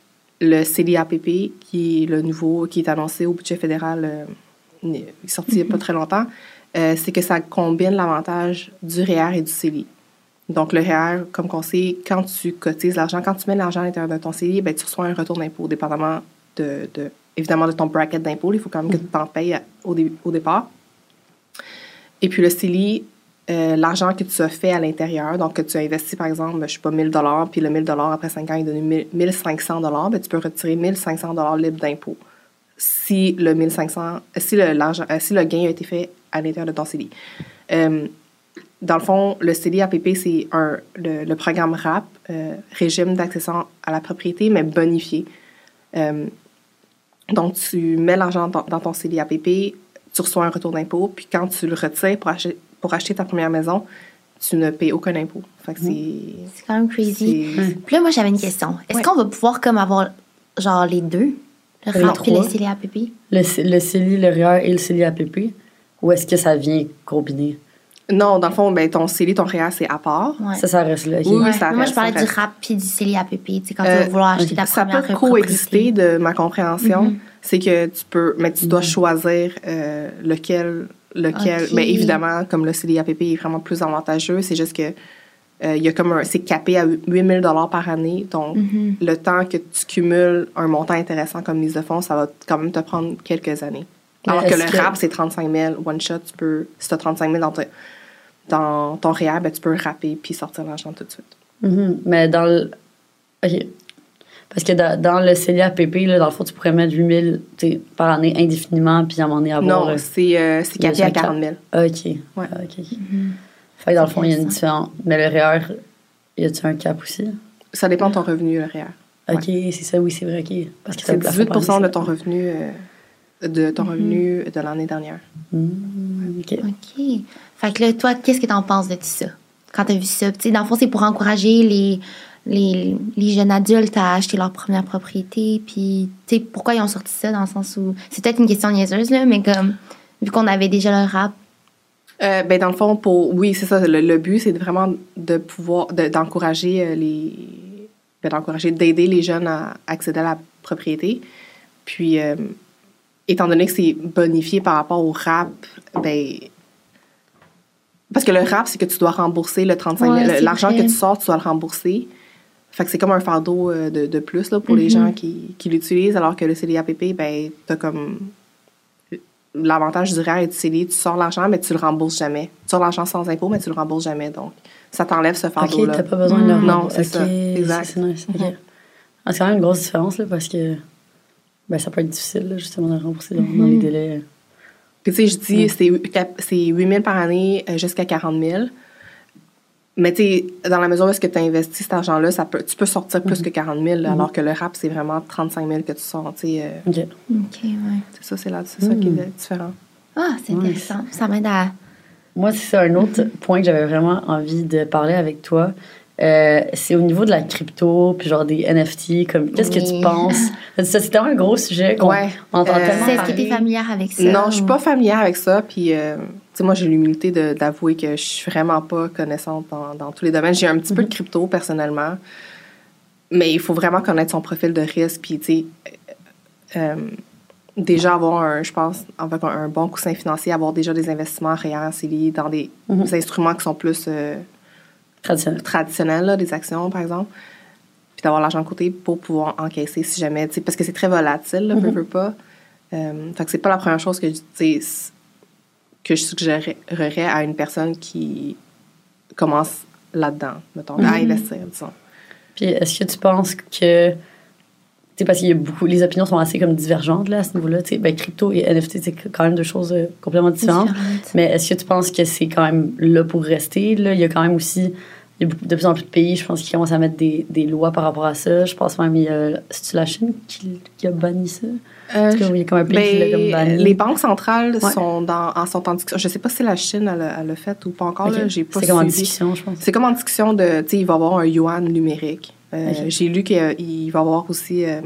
le CELI-APP, qui est le nouveau, qui est annoncé au budget fédéral, euh, sorti il n'y a pas très longtemps, euh, c'est que ça combine l'avantage du REER et du CELI. Donc, le REER, comme qu'on sait, quand tu cotises l'argent, quand tu mets l'argent à l'intérieur de ton CELI, ben, tu reçois un retour d'impôt, dépendamment de, de- évidemment de ton bracket d'impôt. Il faut quand même que tu t'en payes à- au, dé- au départ. Et puis, le CELI, euh, l'argent que tu as fait à l'intérieur, donc que tu as investi, par exemple, je sais pas, 1000 puis le 1000 après 5 ans, est 1000 1500 ben, tu peux retirer 1500 libres d'impôt si le 1500, si le, l'argent, euh, si le gain a été fait à l'intérieur de ton CELI. Euh, dans le fond, le CDAPP, c'est un, le, programme RAP, régime d'accession à la propriété, mais bonifié. Donc, tu mets l'argent dans, dans ton CDAPP, tu reçois un retour d'impôt, puis quand tu le retires pour acheter, pour acheter ta première maison, tu ne payes aucun impôt. Fait que c'est... C'est quand même crazy. c'est- Puis là, moi, j'avais une question. Est-ce Ouais. qu'on va pouvoir comme avoir genre les deux? Le RAP et le. CDAPP? Le, le CELI, le REER et le CELI APP? Ou est-ce que ça vient combiné? Non, dans le fond, ben, ton CELI, ton REER, c'est à part. Ouais. Ça, ça reste là. ok. Oui, Ouais. ça Moi, je parlais ça du. RAP puis du. Tu sais, quand tu Euh, vas vouloir acheter ta Ça première peut propriété. coexister de ma compréhension. Mhm. C'est que tu peux, mais tu dois Mhm. choisir euh, lequel, lequel. Ok. Ben, évidemment, comme le CDAPP est vraiment plus avantageux, c'est juste que euh, il y a comme un, c'est capé à 8000 dollars par année. Donc, Mhm. le temps que tu cumules un montant intéressant comme mise de fonds, ça va quand même te prendre quelques années. Alors que le que- RAP, c'est 35 000 one shot. Tu peux, si tu as 35 000 dans, dans ton REER, ben, tu peux rapper puis sortir l'argent tout de suite. Mhm. Mais dans le. OK. Parce que dans, dans le CELI APP, là, dans le fond, tu pourrais mettre 8000 tu sais, par année indéfiniment, puis à un moment donné avoir. non, euh, c'est euh, capé à un cap. 40 000. OK. Ouais. Ah, OK. Fait que dans le fond, il y a une différence. Mais le REER, y a-tu un cap aussi? Ça dépend de ton revenu, le REER. OK, c'est ça, oui, c'est vrai. OK. Parce que C'est le plafond 18 par année, de ton revenu, euh, de ton revenu de l'année dernière. Mhm. OK. OK. Fait que là, toi, qu'est-ce que t'en penses de tout ça? Quand t'as vu ça? Tu sais, dans le fond, c'est pour encourager les, les, les jeunes adultes à acheter leur première propriété. Puis, tu sais, pourquoi ils ont sorti ça? Dans le sens où... C'est peut-être une question niaiseuse, là, mais comme... Vu qu'on avait déjà le rap. Euh, ben, dans le fond, pour, oui, c'est ça. Le, le but, c'est vraiment de pouvoir, de- d'encourager euh, les, ben, d'encourager, d'aider les jeunes à accéder à la propriété. Puis, euh, étant donné que c'est bonifié par rapport au RAP, ben, parce que le RAP, c'est que tu dois rembourser le 35 000. Ouais, L'argent que tu sors, tu dois le rembourser. Fait que c'est comme un fardeau euh, de, de plus là, pour les Mhm. gens qui, qui l'utilisent, alors que le CDAPP, ben, t'as comme l'avantage du REER et du CELI, tu sors l'argent, mais tu le rembourses jamais. Tu sors l'argent sans impôt, mais tu le rembourses jamais. Donc, ça t'enlève ce OK, fardeau-là. t'as pas besoin de le Mm. Non, rembourser. c'est OK, ça. Exact. C'est nice. OK. Mhm. Ah, quand même une grosse différence, là, parce que ben, ça peut être difficile, là, justement, de rembourser dans, dans Mhm. les délais. Puis, tu sais, je dis, c'est 8 000 par année euh, jusqu'à 40 000. Mais, tu sais, dans la mesure où est-ce que tu investis cet argent-là, ça peut, tu peux sortir plus que 40 000, là, Mhm. alors que le RAP, c'est vraiment 35 000 que tu sors. tu sais, euh, OK. OK, ouais. c'est ça, c'est là, c'est ça qui est différent. Ah, c'est Ouais. intéressant. Ça m'aide à... Moi, c'est ça, un autre point que j'avais vraiment envie de parler avec toi. Euh, c'est au niveau de la crypto, puis genre des NFT, comme qu'est-ce que tu penses? *laughs* Ça, c'est tellement un gros sujet qu'on Ouais. entend Euh, tellement Est-ce que parler. t'es familière avec ça? Non, je suis ou- pas familière avec ça. Puis, euh, tu sais, moi, j'ai l'humilité d'avouer que je suis vraiment pas connaissante dans, dans tous les domaines. J'ai un petit peu de crypto, personnellement. Mais il faut vraiment connaître son profil de risque. Puis, tu sais, euh, déjà avoir, un, je pense, avec un, un bon coussin financier, avoir déjà des investissements REER, CELI, dans des, Mhm. instruments qui sont plus euh, Traditionnel. traditionnels, là, des actions, par exemple. Puis d'avoir l'argent de côté pour pouvoir encaisser si jamais, tu sais, parce que c'est très volatile, là, veux, Mhm. veux pas. Euh, fait que c'est pas la première chose que tu sais, que je suggérerais à une personne qui commence là-dedans, mettons, à Mhm. investir, disons. Puis est-ce que tu penses que. Tu sais, parce qu'il y a beaucoup. Les opinions sont assez comme divergentes là, à ce niveau-là. Tu sais, ben, crypto et NFT, c'est quand même deux choses euh, complètement différentes. Différente. Mais est-ce que tu penses que c'est quand même là pour rester? Là? Il y a quand même aussi. Il y a de plus en plus de pays, je pense, qui commencent à mettre des, des lois par rapport à ça. Je pense même, il y a. C'est-tu la Chine qui, qui a banni ça? Pays qui l'a comme Ben, les banques centrales Ouais. sont, dans, en, sont en discussion. Je sais pas si la Chine elle, l'a fait ou pas encore. J'ai pas C'est comme en discussion, je pense. C'est comme en discussion de, tu sais, il va y avoir un yuan numérique. Euh. J'ai lu qu'il va y avoir aussi, euh,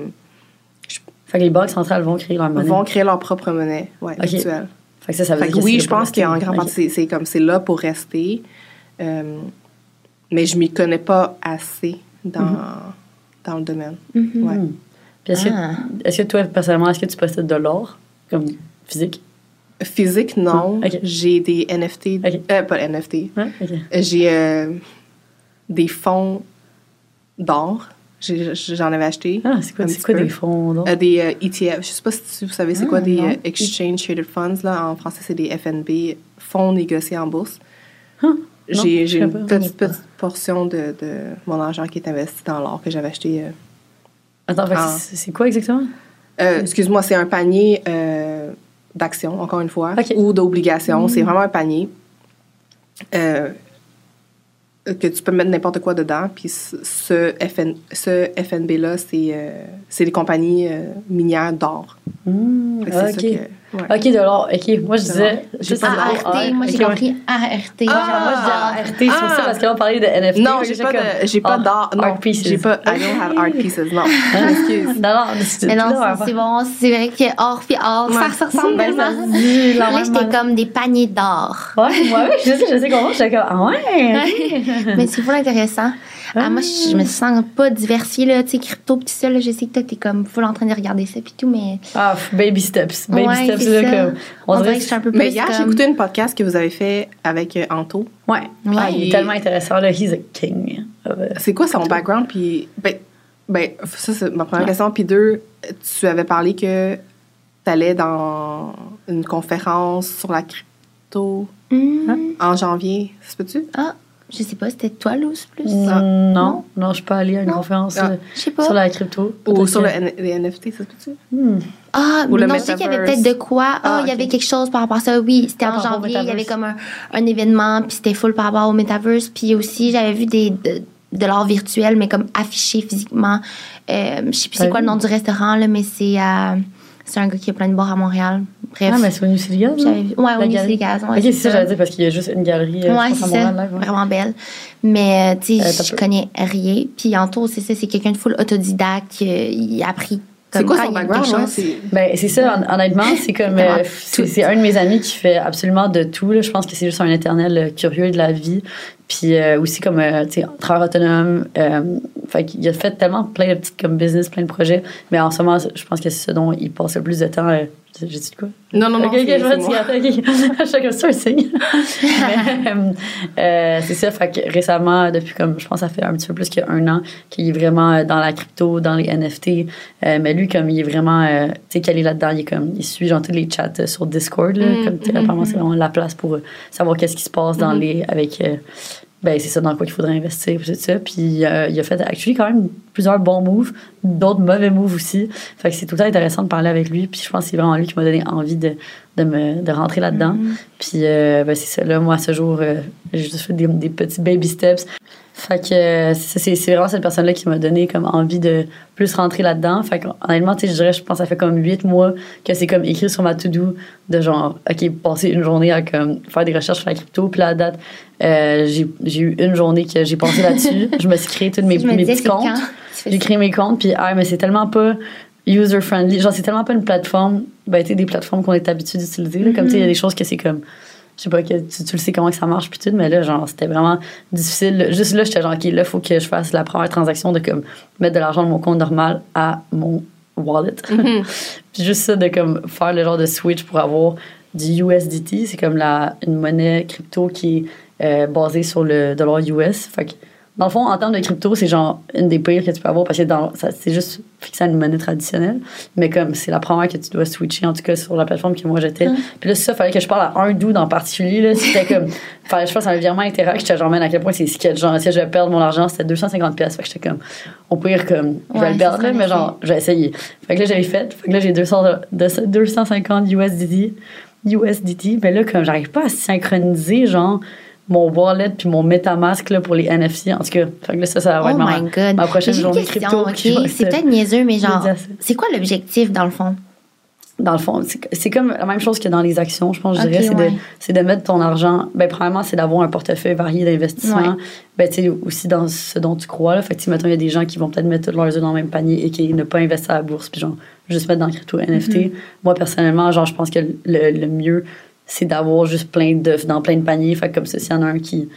Fait que les banques centrales vont créer leur monnaie. vont créer leur propre monnaie, ouais, Ok. virtuelle. Fait que ça, ça veut Fait dire que que oui, je pense qu'en grande partie, c'est- comme c'est là pour rester. Euh, mais je m'y connais pas assez dans, Mhm. dans le domaine. Hmm. Puis est-ce, Ah. que, est-ce que toi, personnellement, est-ce que tu possèdes de l'or, comme physique? Physique, non. Ah. J'ai des NFT, Ok. euh, pas NFT. J'ai euh, des fonds d'or. J'en avais acheté. Ah, c'est quoi, quoi des fonds d'or? Euh, des ETF. Je sais pas si vous savez c'est quoi Ah, des non. euh, Exchange Traded Funds. Là. En français, c'est des FNB, fonds négociés en bourse. Ah, J'ai une petite, petite portion de, de mon argent qui est investi dans l'or que j'avais acheté. Attends, Ah. c'est, quoi exactement? Euh, Excuse-moi, c'est un panier euh, d'actions, encore une fois, ou d'obligations. C'est vraiment un panier. euh, que tu peux mettre n'importe quoi dedans. Puis ce, FN, ce FNB-là, c'est les compagnies minières d'or. Que c'est ça que- ouais. Ok, de l'or. Ok, moi je disais. L'or. ART, moi j'ai ouais. compris ART. Moi, Ah! moi, je dis ART, c'est pour Ah! ça, parce que là, on parlait de NFT. Non, j'ai pas, j'ai pas ah, d'art. Non, j'ai pas. I don't have art pieces. Non. *laughs* Excuse. Non, non, c'est Mais non, c'est- bon, c'est vrai que or puis or, Ouais. ça se ressemble Ben, ça tellement. la Là, j'étais comme des paniers d'or. Ouais, oui, je sais, je sais comment. J'étais comme, ah ouais. *laughs* Mais c'est vraiment intéressant. Ah, moi, je, je me sens pas diversifiée, là, tu sais, crypto, ça, là, je sais que toi, t'es comme full en train de regarder ça, pis tout, mais. Ah, baby steps. Baby Ouais, steps, c'est comme. On, On dirait que je suis un peu plus. Mais hier, j'ai écouté une podcast que vous avez fait avec euh, Anto. Ouais. Ouais. Ah, il est tellement intéressant, là. He's a king. C'est quoi son background? Puis, ben, ben, ça, c'est ma première question. Puis deux, tu avais parlé que tu allais dans une conférence sur la crypto Hmm. en janvier. Ça se peut-tu? Ah, je sais pas, c'était toi, Luz, plus? Ça. Non, non, je suis pas allée à une Non? conférence Ah. euh, pas. sur la crypto. Ou Peut-être sur que- le N- les NFT, ça se peut-tu? Hmm. Ah, Ou mais le non, je sais qu'il y avait peut-être de quoi. Ah, Ah, il y avait quelque chose par rapport à ça. Oui, c'était Ah, en janvier. Il y avait comme un, un événement, puis c'était full par rapport au metaverse. Puis aussi, j'avais vu des, de, de l'art virtuel, mais comme affiché physiquement. Euh, je sais plus c'est quoi le nom du restaurant, là, mais c'est euh, c'est un gars qui a plein de bars à Montréal. Bref. Ah, mais c'est au New City non? vu- Ouais, au New galerie. City Gas, ouais, ok, c'est ça, j'allais dire, parce qu'il y a juste une galerie. euh, Ouais, je pense, c'est à ça. Montréal, là, ouais. Vraiment belle. Mais, euh, tu Euh, sais, t'as je connais rien. Puis, Anto, c'est ça, c'est quelqu'un de full autodidacte. euh, il a appris. C'est Comme quoi son background? quelque ouais? Ben, c'est ça, hon- honnêtement, c'est *laughs* comme. Euh, c'est un de mes amis qui fait absolument de tout. Là. Je pense que c'est juste un éternel euh, curieux de la vie. Puis euh, aussi, comme, euh, travailleur autonome. Euh, fait qu'il a fait tellement plein de petites comme business, plein de projets. Mais en ce moment, je pense que c'est ce dont il passe le plus de temps. J'ai dit quoi? Non, non, non. Ok, ok, c'est- je vais dire, ok. Chacun c'est un *laughs* signe. *laughs* Euh, c'est ça, fait que récemment, depuis comme, je pense ça fait un petit peu plus qu'un an, qu'il est vraiment euh, dans la crypto, dans les NFT. Euh, mais lui, comme il est vraiment, euh, tu sais, calé là-dedans, il est comme, il suit genre tous les chats euh, sur Discord, là, Mm, comme, tu sais, mm, apparemment, mm, c'est vraiment la place pour savoir qu'est-ce qui se passe dans Mhm. les, avec, ben, c'est ça dans quoi qu'il faudrait investir, puis tout ça. Puis euh, il a fait, actually, quand même plusieurs bons moves, d'autres mauvais moves aussi. Fait que c'est tout le temps intéressant de parler avec lui. Puis je pense que c'est vraiment lui qui m'a donné envie de, de, me, de rentrer là-dedans. Mhm. Puis euh, ben, c'est ça, là, moi, à ce jour, euh, j'ai juste fait des, des petits baby steps. Fait que euh, c'est vraiment cette personne-là qui m'a donné comme envie de plus rentrer là-dedans. Fait que honnêtement, tu sais, je dirais, je pense que ça fait comme huit mois que c'est comme écrit sur ma to-do de genre, OK, passer une journée à comme faire des recherches sur la crypto. Puis là, à date, j'ai j'ai eu une journée que j'ai passé là-dessus. *laughs* je me suis créé tous mes, mes petits comptes. quand? J'ai créé mes comptes, puis ah, mais c'est tellement pas user-friendly. Genre, c'est tellement pas une plateforme, ben, tu des plateformes qu'on est habitué d'utiliser. Comme, tu sais, il y a des choses que c'est comme, je sais pas, que tu, tu le sais comment que ça marche, puis tout, mais là, genre, c'était vraiment difficile. Juste là, j'étais genre, OK, là, faut que je fasse la première transaction de comme mettre de l'argent de mon compte normal à mon wallet. *laughs* puis juste ça, de comme faire le genre de switch pour avoir du USDT, c'est comme la, une monnaie crypto qui est euh, basée sur le dollar US. Fait que, dans le fond, en termes de crypto, c'est genre une des pires que tu peux avoir parce que c'est juste fixé à une monnaie traditionnelle. Mais comme c'est la première que tu dois switcher, en tout cas sur la plateforme que moi j'étais. Puis là, c'est ça, fallait que je parle à un dude en particulier. là. C'était comme, *laughs* fallait que je fasse un virement interact. J'étais genre, man, à quel point c'est sketch. Genre, si je vais perdre mon argent, c'était 250$. pièces Fait que j'étais comme, au pire, comme, je vais Ouais, le perdre, mais en genre, je vais essayer. Fait que là, j'avais fait. Fait que là, j'ai 200 de- 250 USDT. USDT. Mais là, comme, j'arrive pas à synchroniser, genre, mon wallet puis mon MetaMask là, pour les NFC. En tout cas, fait que là, ça, ça va Oh être ma, my god. ma prochaine journée une question, crypto. C'est être- peut-être niaiseux, mais genre, c'est quoi l'objectif dans le fond? Dans le fond, c'est- comme la même chose que dans les actions, je pense, je dirais. C'est ouais. de, de mettre ton argent. Ben, premièrement, c'est d'avoir un portefeuille varié d'investissement. Ouais. Ben, tu sais, aussi dans ce dont tu crois. Là. Fait que, mettons, il y a des gens qui vont peut-être mettre tous leurs œufs dans le même panier et qui ne pas investir à la bourse, puis genre, juste mettre dans le crypto NFT. Mm-hmm. Moi, personnellement, genre, je pense que le, le mieux, c'est d'avoir juste plein d'œufs dans plein de paniers. Fait que comme ça, s'il y en a un qui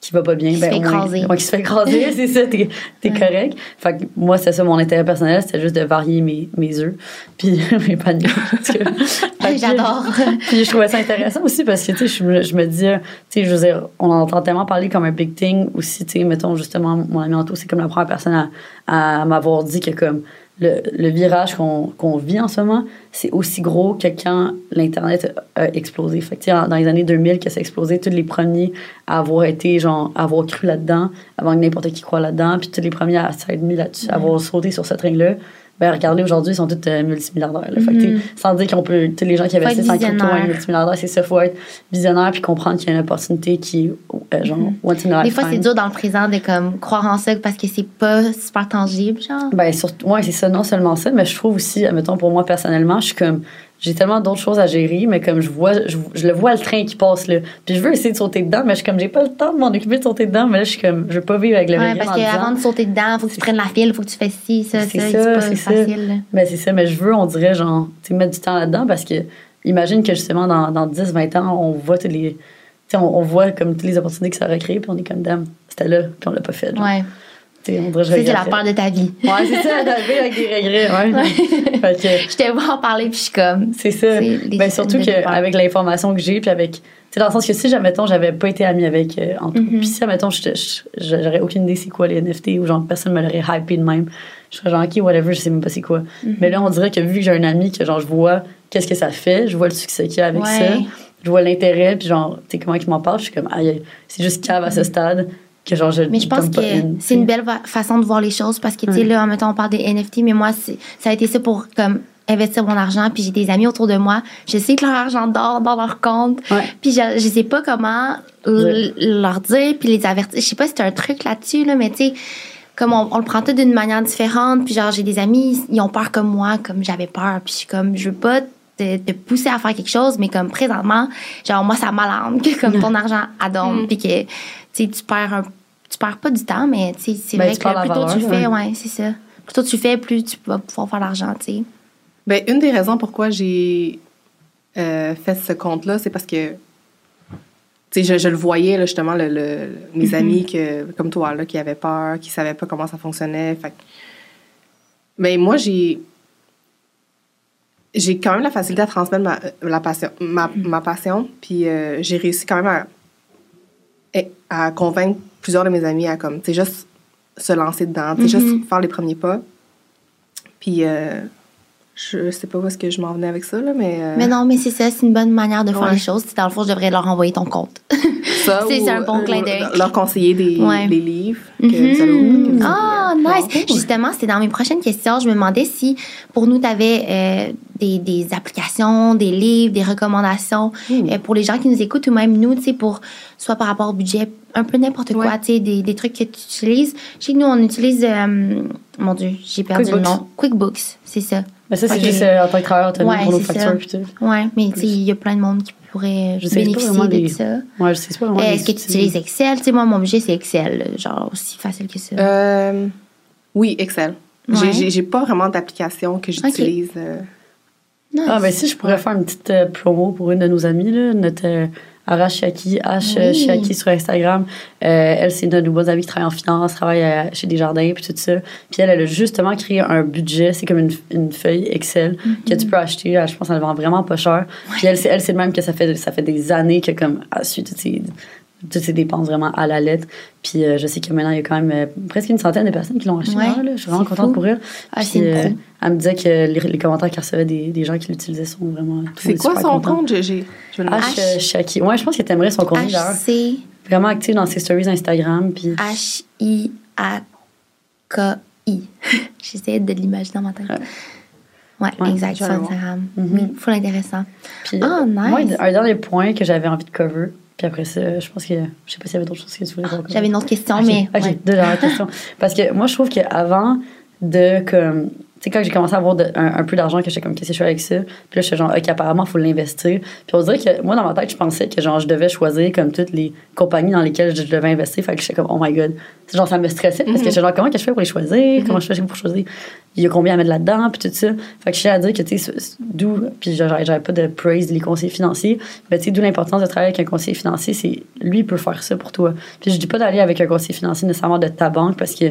qui va pas bien, Qui se ben, fait au moins- écraser. ouais, qui se fait écraser, *laughs* c'est ça, t'es, Ouais. correct. Fait que moi, c'est ça mon intérêt personnel, c'était juste de varier mes, mes œufs, puis *laughs* mes paniers. *laughs* Fait J'adore. puis je trouvais ça intéressant aussi parce que, tu sais, je, me- je me dis, tu sais, je veux dire, on en entend tellement parler comme un big thing aussi, tu sais, mettons, justement, mon ami Anto, c'est comme la première personne à, à m'avoir dit que, comme, le, le virage qu'on vit en ce moment, c'est aussi gros que quand l'Internet a explosé. Fait que, dans les années 2000, que ça a explosé, tous les premiers à avoir été, genre, à avoir cru là-dedans, avant que n'importe qui croit là-dedans, puis tous les premiers à s'être mis là-dessus, à avoir sauté sur ce train-là, ben regardez, aujourd'hui, ils sont tous euh, multimilliardaires. là. Fait que, tu sais, Mhm. sans dire qu'on peut, tous les gens qui investissent en crypto sont multimilliardaires, c'est ça, faut être visionnaire puis comprendre qu'il y a une opportunité qui est, euh, genre, once in a Mhm. Des fois, c'est dur dans le présent de comme croire en ça parce que c'est pas super tangible, genre. Ben, surtout, ouais, c'est ça, non seulement ça, mais je trouve aussi, mettons, pour moi personnellement, je suis comme, j'ai tellement d'autres choses à gérer, mais comme je vois, je, je le vois le train qui passe là. Puis je veux essayer de sauter dedans, mais je suis comme, j'ai pas le temps de m'en occuper de sauter dedans, mais là, je suis comme, je veux pas vivre avec le Ouais, parce qu'avant de sauter dedans, faut que tu prennes la file, faut que tu fasses ci, ça, ça. C'est C'est ça, pas ça. facile. là. Ben, c'est ça, mais je veux, on dirait, genre, tu mettre du temps là-dedans parce que, imagine que justement, dans, dans 10, 20 ans, on voit tous les. Tu sais, on, on voit comme toutes les opportunités que ça aurait créé, puis on est comme, dame, c'était là, puis on l'a pas fait. genre. Ouais. C'est la peur de ta vie. Ouais, c'est ça, d'arriver avec des regrets, ouais. *laughs* que, Je te vois en parler, puis je suis comme. c'est ça. Ben, surtout qu'avec l'information que j'ai, puis avec. Tu sais, dans le sens que si, admettons, j'avais pas été amie avec euh, Anto, Mhm. puis si, je- j'aurais aucune idée c'est quoi les NFT, ou genre, personne me l'aurait hypé de même, je serais genre, ok, whatever, je sais même pas c'est quoi. Mhm. Mais là, on dirait que vu que j'ai un ami, que genre, je vois qu'est-ce que ça fait, je vois le succès qu'il y a avec Ouais. ça, je vois l'intérêt, puis genre, tu sais, comment il m'en parle, je suis comme, aïe, c'est juste cave à ce stade, que genre, je. Mais je pense que c'est une belle façon de voir les choses parce que, tu sais, Ouais. là, en mettant, on parle des NFT, mais moi, c'est- ça a été ça pour, comme, investir mon argent. Puis j'ai des amis autour de moi. Je sais que leur argent dort dans leur compte. Ouais. Puis je, je sais pas comment leur dire, puis les avertir. Je sais pas si t'as un truc là-dessus, là, mais tu sais, comme on, on le prend tout d'une manière différente. Puis genre, j'ai des amis, ils ont peur comme moi, comme j'avais peur. Puis je suis comme, je veux pas te, te pousser à faire quelque chose, mais comme présentement, genre, moi, ça m'alarme que comme ton argent adonne, puis que, tu sais, tu perds un, tu perds pas du temps, mais tu sais, c'est Ben, vrai tu que plus tôt tu le fais, ouais. ouais, c'est ça. Plus tôt tu le fais, plus tu vas pouvoir faire l'argent, tu sais. Ben, une des raisons pourquoi j'ai euh, fait ce compte-là, c'est parce que tu sais, je, je le voyais, là, justement, le, le- mes Mhm. amis que, comme toi, là, qui avaient peur, qui savaient pas comment ça fonctionnait. Fait que- Ben, moi, j'ai j'ai quand même la facilité à transmettre ma, la passion, ma, ma passion, puis euh, j'ai réussi quand même à, eh, à convaincre plusieurs de mes amis à, comme, tu sais, juste se lancer dedans, tu sais, Mhm. juste faire les premiers pas. Puis, euh, je sais pas où est-ce que je m'en venais avec ça, là, mais... euh, Mais non, mais c'est ça, c'est une bonne manière de faire Ouais. les choses. Dans le fond, je devrais leur envoyer ton compte. *laughs* ça, c'est- c'est un bon euh, clin d'œil. Leur conseiller des, Ouais. des livres que vous allez Mhm. que vous Ah, euh, nice. Justement, c'était dans mes prochaines questions. Je me demandais si pour nous, tu avais des, des applications, des livres, des recommandations euh, pour les gens qui nous écoutent ou même nous, tu sais, pour soit par rapport au budget, un peu n'importe quoi, Ouais. tu sais, des, des trucs que tu utilises. Chez nous, on utilise, euh, mon Dieu, j'ai perdu le nom. QuickBooks, c'est ça. Mais ça, c'est Ok. juste euh, en tant que travailleur autonome Ouais, pour nos c'est factures. Ouais, mais tu sais, il y a plein de monde qui pourrait Je sais pas bénéficier de ça. Ouais, je sais pas vraiment. Euh, les Est-ce que tu utilises Excel? Tu sais, moi, mon budget, c'est Excel, genre aussi facile que ça. Euh, oui, Excel. J'ai- Ouais. J'ai pas vraiment d'application que j'utilise. euh. Ah, ben si, je pourrais faire une petite euh, promo pour une de nos amies, là, notre euh, Ara Chiaki, H Oui. Chiaki sur Instagram. Euh, elle, c'est une de nos bonnes amies qui travaille en finance, travaille euh, chez Desjardins, puis tout ça. Puis elle, elle a justement créé un budget, c'est comme une, une feuille Excel que tu peux acheter. euh, Je pense qu'elle le vend vraiment pas cher. Puis elle, c'est elle, c'est le même que ça fait, ça fait des années que comme, elle suit toutes ses, toutes ses dépenses vraiment à la lettre. Puis euh, je sais que maintenant, il y a quand même euh, presque une centaine de personnes qui l'ont acheté. Ouais, là. Je suis vraiment contente fou. pour elle. Ah, Puis, euh, elle me disait que les, les commentaires qu'elle recevait des, des gens qui l'utilisaient sont vraiment. C'est quoi son compte? J'ai- je vais le H. euh, Shaki. Ouais, je pense que t'aimerais son. H-C... Vraiment actif dans ses stories Instagram. Puis H-I-A-K-I. *laughs* J'essaie de l'imaginer dans ma tête. Ouais. Ouais, exact, sur. Instagram. Mhm. Oui, full intéressant. Puis, euh, nice. moi, un dernier point que j'avais envie de cover. Puis après ça, je pense que. Je sais pas s'il y avait d'autres choses que tu voulais cover. J'avais une autre question, Ok, mais. Ok, ouais. deux dernières questions. Parce que moi, je trouve qu'avant de. comme Tu sais, quand j'ai commencé à avoir de- un, un peu d'argent, que j'étais comme, qu'est-ce que je fais avec ça? Puis là, je suis genre, OK, apparemment, il faut l'investir. Puis on dirait que moi, dans ma tête, je pensais que genre, je devais choisir comme toutes les compagnies dans lesquelles je devais investir. Fait que j'étais comme, oh my god. C'est genre, ça me stressait parce que j'étais genre, comment que je fais pour les choisir? Comment je fais pour choisir? Il y a combien à mettre là-dedans? Puis tout ça. Fait que je tiens à dire que, tu sais, d'où. Puis j'avais pas de praise les conseillers financiers. Mais tu sais, d'où l'importance de travailler avec un conseiller financier, c'est lui, il peut faire ça pour toi. Puis je dis pas d'aller avec un conseiller financier nécessairement de ta banque parce que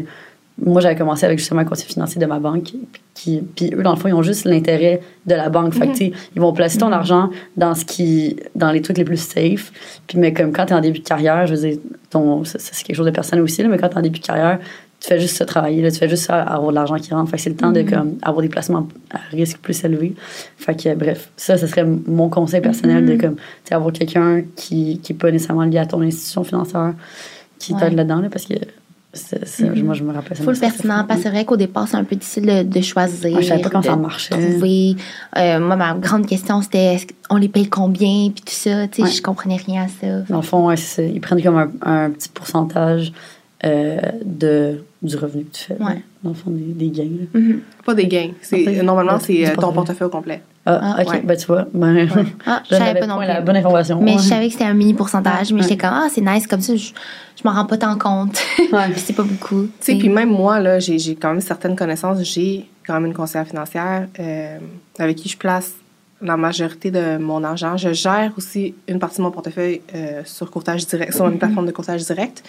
moi, j'avais commencé avec justement un conseiller financier de ma banque. Qui, puis eux, dans le fond, ils ont juste l'intérêt de la banque. Fait que, tu sais, ils vont placer ton argent dans ce qui, dans les trucs les plus safe. Puis, mais comme quand tu es en début de carrière, je veux dire, ton, ça, ça, c'est quelque chose de personnel aussi, là, mais quand tu es en début de carrière, tu fais juste ça travailler, là, tu fais juste ça, avoir de l'argent qui rentre. Fait que c'est le temps de comme, avoir des placements à risque plus élevé. Fait que, bref, ça, ce serait mon conseil personnel de comme, avoir quelqu'un qui n'est pas nécessairement lié à ton institution financière qui Ouais. t'aide là-dedans, là, parce que C'est- c'est- Moi, je me rappelle. ça Full pertinent, parce que c'est vrai qu'au départ, c'est un peu difficile de, de choisir. Ah, je savais pas comment de ça marchait. Trouver. Euh, moi, ma grande question, c'était est-ce qu'on les paye combien, puis tout ça. Tu sais, Ouais. je comprenais rien à ça. Dans le fond, ouais, ils prennent comme un, un petit pourcentage euh, de, du revenu que tu fais. Ouais. Dans le fond, des, des gains. Mhm. Pas des gains. Normalement, c'est euh, ton portefeuille. portefeuille au complet. Ah, Ah, ok, ouais. ben tu vois. Ben, *laughs* Ah, je savais pas non plus. la bonne information. Mais Ouais. je savais que c'était un mini pourcentage, mais Ouais. j'étais comme, ah, c'est nice, comme ça, je, je m'en rends pas tant compte. *laughs* C'est pas beaucoup. Tu sais, puis même moi, là, j'ai, j'ai quand même certaines connaissances. J'ai quand même une conseillère financière euh, avec qui je place la majorité de mon argent. Je gère aussi une partie de mon portefeuille euh, sur courtage direct, sur une plateforme de courtage direct.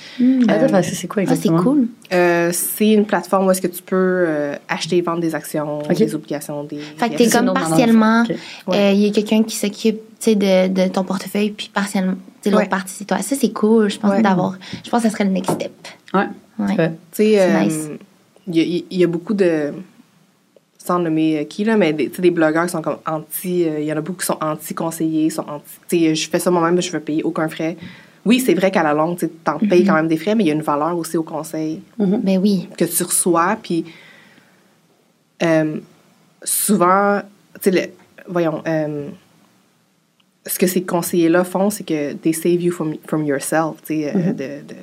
Parce que c'est quoi Ah, c'est cool. Euh, c'est une plateforme où est-ce que tu peux euh, acheter et vendre des actions, des obligations, des... Fait que t'es comme partiellement, euh, il y a quelqu'un qui s'occupe, tu sais, de, de ton portefeuille, puis partiellement, l'autre Ouais. partie, c'est toi. Ça, c'est cool, je pense, Ouais. d'avoir. Je pense que ça serait le next step. Ouais. Ouais. C'est euh, nice. il y, a- il y a beaucoup de. Sans nommer euh, qui, là, mais des, tu sais, des blogueurs qui sont comme anti. euh, Il y en a beaucoup qui sont anti-conseillers, sont anti. Tu sais, je fais ça moi-même, je veux payer aucun frais. Oui, c'est vrai qu'à la longue, tu en payes quand même des frais, mais il y a une valeur aussi au conseil Ben oui. que tu reçois. Puis euh, souvent, tu sais, voyons, euh, ce que ces conseillers-là font, c'est que they save you from, from yourself. Tu sais, euh, de,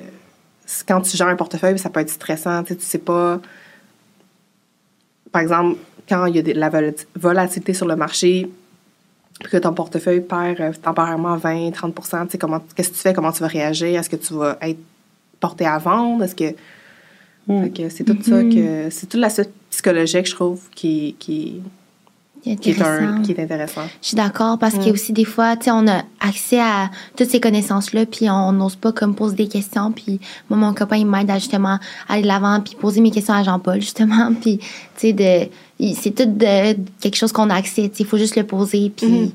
quand tu gères un portefeuille, ça peut être stressant. Tu sais, tu sais pas. Par exemple, quand il y a de la vol- volatilité sur le marché, que ton portefeuille perd euh, temporairement 20, 30 tu sais, comment, qu'est-ce que tu fais? Comment tu vas réagir? Est-ce que tu vas être porté à vendre? Est-ce que. Mm. Que c'est tout ça que. C'est toute l'aspect psychologique, je trouve, qui, qui, est, intéressant. un, qui est intéressant. Je suis d'accord parce qu'il y a aussi des fois, tu sais, on a accès à toutes ces connaissances-là, puis on n'ose pas comme poser des questions. Puis moi, mon copain, il m'aide à justement aller de l'avant, puis poser mes questions à Jean-Paul, justement. *laughs* Puis, tu sais, de, c'est tout de, quelque chose qu'on a accès. tu sais, Il faut juste le poser, puis Mhm.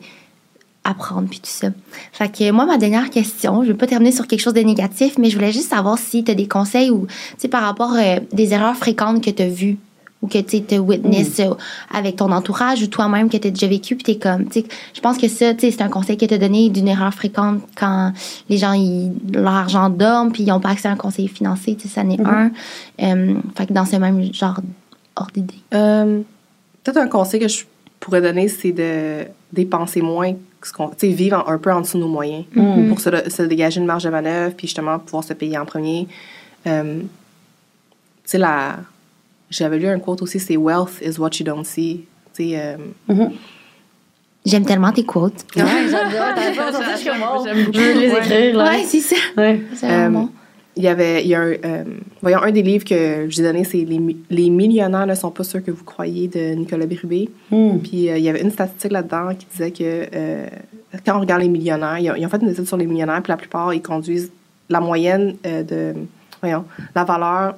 apprendre, puis tout ça. Fait que moi, ma dernière question, je vais pas terminer sur quelque chose de négatif, mais je voulais juste savoir si tu as des conseils ou, tu sais, par rapport euh, des erreurs fréquentes que tu as vues ou que tu as witness euh, avec ton entourage ou toi-même que tu as déjà vécu puis tu es comme tu je pense que ça tu sais c'est un conseil que tu as donné d'une erreur fréquente quand les gens ils, leur argent dorme puis ils n'ont pas accès à un conseiller financier tu sais ça n'est un Euh, fait que dans ce même genre hors d'idée Euh, Peut-être un conseil que je pourrais donner, c'est de dépenser moins, ce qu'on- tu sais, vivre un peu en dessous de nos moyens Mm. pour se, se dégager une marge de manœuvre, puis justement pouvoir se payer en premier. Euh, tu sais, la... j'avais lu un quote aussi, c'est Wealth is what you don't see. Tu sais, euh, Mhm. j'aime tellement tes quotes Ouais, j'adore. *laughs* Je suis comme, J'aime beaucoup. Je veux les écrire, là. ouais c'est ça Ouais. c'est vraiment Euh, bon Il y avait, il y a un, euh, voyons, un des livres que je vous ai donné, c'est les, Mi- les millionnaires ne sont pas ceux que vous croyez de Nicolas Bérubé. Mm. Puis euh, il y avait une statistique là-dedans qui disait que euh, quand on regarde les millionnaires, ils ont, ils ont fait une étude sur les millionnaires, puis la plupart, ils conduisent la moyenne euh, de, voyons, la valeur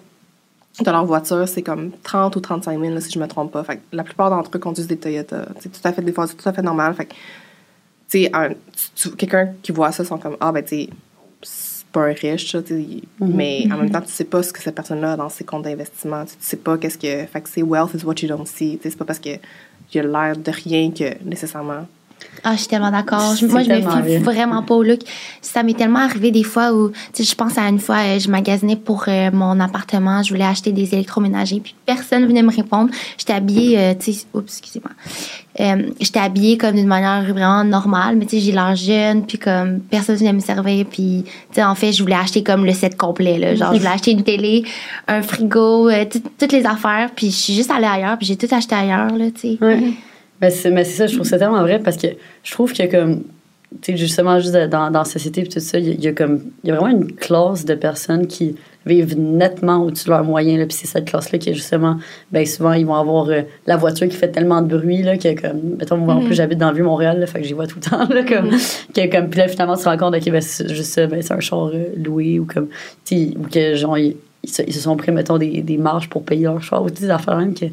de leur voiture, c'est comme 30 ou 35 000, là, si je me trompe pas. Fait que la plupart d'entre eux conduisent des Toyota. C'est tout à fait des voitures tout à fait normales. Fait que, quelqu'un qui voit ça, sont comme, ah, ben, tu c'est pas un riche, ça, sais, mais en même temps, tu sais pas ce que cette personne-là a dans ses comptes d'investissement. Tu, sais pas qu'est-ce que. Fait que c'est wealth is what you don't see. C'est pas parce que il a l'air de rien que nécessairement. Ah, je suis tellement d'accord. Moi, je me fie vrai. vraiment pas au look. Ça m'est tellement arrivé des fois où, tu sais, je pense à une fois, euh, je magasinais pour euh, mon appartement, je voulais acheter des électroménagers, puis personne venait me répondre. J'étais habillée, euh, tu sais, oups, excusez-moi. Euh, J'étais habillée comme d'une manière vraiment normale, mais tu sais, j'ai l'air jeune, puis comme personne venait me servir, puis tu sais, en fait, je voulais acheter comme le set complet, là. Genre, je voulais acheter une télé, un frigo, tout- toutes les affaires, puis je suis juste allée ailleurs, puis j'ai tout acheté ailleurs, là, tu sais. Mais c'est mais c'est ça, je trouve ça tellement vrai parce que je trouve que comme tu sais justement juste dans, dans la société et tout ça, il y, a- il y a comme il y a vraiment une classe de personnes qui vivent nettement au-dessus de leurs moyens puis c'est cette classe là qui est justement ben souvent ils vont avoir euh, la voiture qui fait tellement de bruit là que comme mettons moi en plus j'habite dans le vieux Montréal là, fait que j'y vois tout le temps là comme que comme puis là finalement tu te rends compte ok ben c'est juste ça ben c'est un char euh, loué ou comme tu sais ou que genre ils, ils se, ils se sont pris mettons des, des marges pour payer leur char ou des affaires même que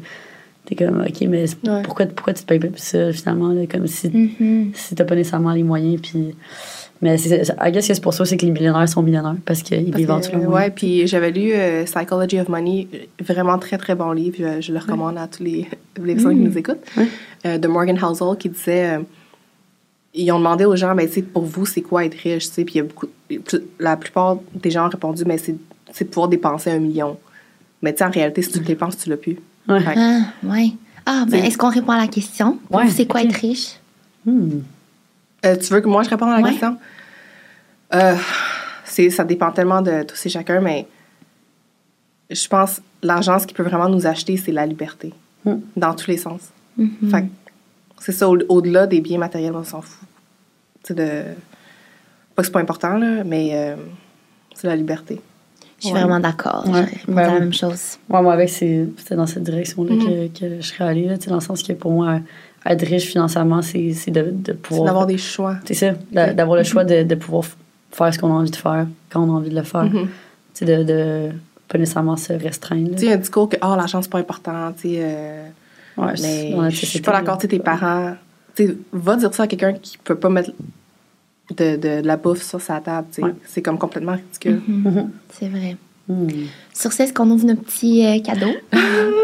T'es comme, OK, mais Ouais. pourquoi, pourquoi tu te payes pas plus ça, finalement, là, comme si, Mhm. si t'as pas nécessairement les moyens, puis... Mais I guess que c'est pour ça, c'est que les millionnaires sont millionnaires, parce qu'ils vivent en que, dessous de leurs ouais, puis j'avais lu euh, Psychology of Money, vraiment très très bon livre. Je, je le recommande à tous les, *laughs* les personnes qui nous écoutent. Ouais. Euh, de Morgan Housel qui disait euh, ils ont demandé aux gens, ben, tu pour vous, c'est quoi être riche? tu Puis il y a beaucoup, la plupart des gens ont répondu, mais c'est pouvoir dépenser un million. Mais tu sais, en réalité, si tu le dépenses, tu l'as plus. Ouais. Ah, ouais. Ah, ben, C'est- est-ce qu'on répond à la question? Ouais, c'est quoi être riche? Hmm. Euh, tu veux que moi je réponde à la Ouais. question? Euh, ça dépend tellement de tous et chacun, mais je pense l'argent, ce qui peut vraiment nous acheter, c'est la liberté. Mm. Dans tous les sens. Fait que c'est ça, au- au-delà des biens matériels, on s'en fout. De. Pas que c'est pas important, là, mais euh, c'est la liberté. Je suis Ouais. vraiment d'accord. Ouais. Répondu Ben la même chose. Ouais, moi, avec, c'est- c'était dans cette direction-là que, que je serais allée, là, tu sais, dans le sens que pour moi, être riche financièrement, c'est c'est de, de C'est pouvoir. d'avoir des choix. C'est ça, d'a- d'avoir le choix de, de pouvoir faire ce qu'on a envie de faire quand on a envie de le faire. Mhm. Tu sais, de, de pas nécessairement se restreindre. Tu sais, il y a un discours que oh, l'argent, c'est pas important. Tu sais, euh, Ouais, mais je suis pas d'accord. Tu sais, tes parents. Tu sais, va dire ça à quelqu'un qui peut pas mettre de, de, de la bouffe sur sa table. tu sais. Ouais. C'est comme complètement ridicule. Mhm. Mhm. C'est vrai. Hmm. Sur ce, est-ce qu'on ouvre nos petits euh, cadeaux? *laughs*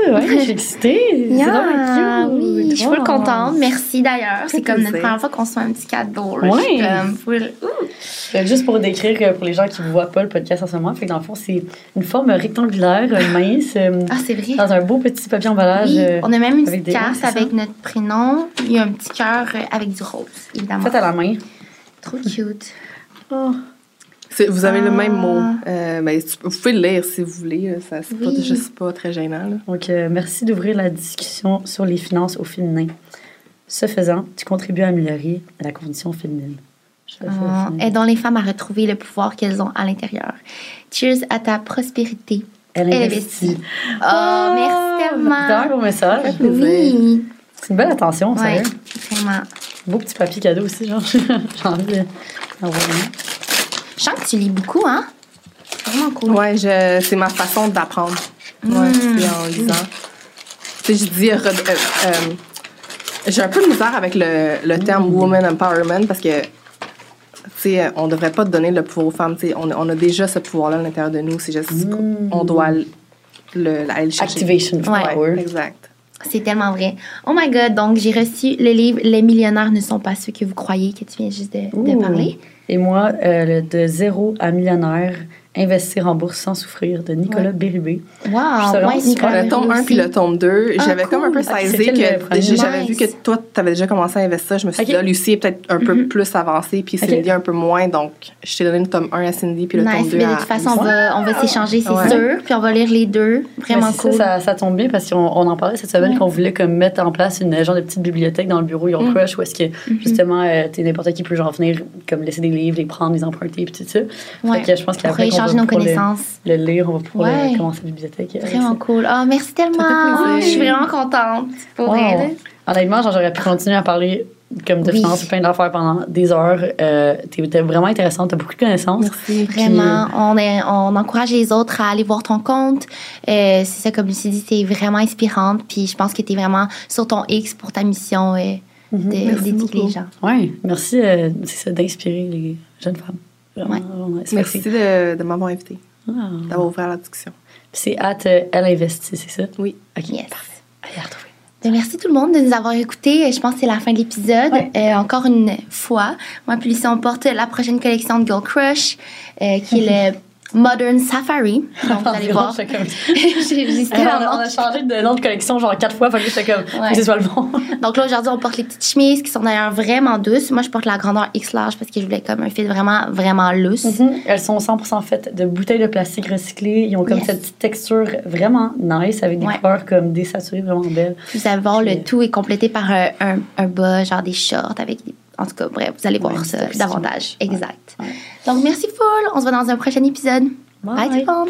Ouais, ouais, je suis excitée. C'est Yeah, oui, je suis full contente. Merci d'ailleurs. C'est comme notre première fois qu'on se fait un petit cadeau. Là. Ouais. comme full. Juste pour décrire euh, pour les gens qui ne voient pas le podcast en ce moment, fait que dans le fond, c'est une forme rectangulaire, euh, mince, euh, Ah, c'est vrai. dans un beau petit papier emballage. Oui, on a même une avec petite carte avec notre prénom. Il y a un petit cœur euh, avec du rose, évidemment. fait à la main. Trop cute. Oh. Vous avez le Ah. même mot. Euh, mais tu- vous pouvez le lire si vous voulez. Ça, c'est pas, Oui. juste pas très gênant. là. Donc, euh, merci d'ouvrir la discussion sur les finances au féminin. Ce faisant, tu contribues à améliorer la condition féminine. Ah, aidons les femmes à retrouver le pouvoir qu'elles ont à l'intérieur. Cheers à ta prospérité. Elle Elle investit. investit. Oh, merci tellement. C'est un beau message. Oui, C'est une belle attention, ouais, sérieux. vraiment. Beau petit papier cadeau aussi, genre. *laughs* J'ai envie de-. Je sens que tu lis beaucoup, hein? C'est vraiment cool. Ouais, je, c'est ma façon d'apprendre. Ouais, Mm. c'est en lisant. Tu sais, je dis. re- euh, euh, j'ai un peu de misère avec le, le terme Mm. woman empowerment parce que. Tu sais, on devrait pas donner le pouvoir aux femmes. Tu sais, on, on a déjà ce pouvoir-là à l'intérieur de nous. C'est juste Mm. qu'on doit le, le- aller le chercher. Activation of Ouais. power. Exact. C'est tellement vrai. Oh my God, donc j'ai reçu le livre Les millionnaires ne sont pas ceux que vous croyez, que tu viens juste de, parler. Et moi, euh, le de zéro à millionnaire, investir en bourse sans souffrir de Nicolas Ouais. Bérubé. Wow, ouais. Nicolas Le tome Berry 1 puis le tome 2, Ah, j'avais comme un peu. Ah, saisi que j'avais vu Nice. que toi, tu avais déjà commencé à investir. Je me suis dit, là, Lucie est peut-être un peu Mhm. plus avancée, puis. Cindy un peu moins. Donc, je t'ai donné le tome 1 à Cindy, puis le tome Nice, 2 mais de toute façon, on va, on va s'échanger, c'est Ouais. sûr. Puis on va lire les deux. Vraiment Mais cool. Ça, ça, ça tombe bien parce qu'on on en parlait cette semaine qu'on voulait comme mettre en place une genre de petite bibliothèque dans le bureau Your Mm. Crush où est-ce que Mm-hmm. justement euh, t'es n'importe qui peut genre venir comme laisser des livres, les prendre, les emprunter puis tout ça. Ouais. Fait que je pense qu'après échanger nos pouvoir le- connaissances. Le, lire, on va pouvoir Ouais. euh, commencer la bibliothèque. avec Vraiment cool. Ah, merci tellement. Je suis vraiment contente pour Wow. elle. Honnêtement, j'aurais pu continuer à parler comme de Oui. finances et plein d'affaires pendant des heures. Euh, t'es t'es vraiment intéressante, t'as beaucoup de connaissances. Merci. Vraiment, on, est, on encourage les autres à aller voir ton compte. Euh, c'est ça, comme Lucie dit, c'est vraiment inspirante. Puis je pense que tu es vraiment sur ton X pour ta mission euh, Mhm. Merci d'éduquer les gens. Oui, merci euh, d'inspirer les jeunes femmes. Vraiment, Ouais. vraiment Merci de, de m'avoir invité, Ah. d'avoir ouvert la discussion. C'est hâte, euh, elle investit, c'est ça? Oui. OK, Yes. parfait. Allez, retrouver. Ben, merci tout le monde de nous avoir écoutés. Je pense que c'est la fin de l'épisode. Ouais. Euh, encore une fois, moi puis Lucie, on porte la prochaine collection de Girl Crush, euh, qui est *laughs* le Modern Safari. *laughs* Donc vous allez voir. *laughs* On, a, changé de nom de collection genre quatre fois, fait que j'étais comme, Ouais. que ce soit le bon. *laughs* Donc là, aujourd'hui, on porte les petites chemises qui sont d'ailleurs vraiment douces. Moi, je porte la grandeur X large parce que je voulais comme un fit vraiment, vraiment lousse. Elles sont 100% faites de bouteilles de plastique recyclées. Ils ont comme Yes. cette petite texture vraiment nice avec des Ouais. couleurs comme désaturées vraiment belles. Vous allez voir, le tout est complété par un, un, un bas, genre des shorts avec des... En tout cas, bref, vous allez voir ça davantage. Exact. Ouais. Donc, merci full. On se voit dans un prochain épisode. Bye, Bye. tout le monde.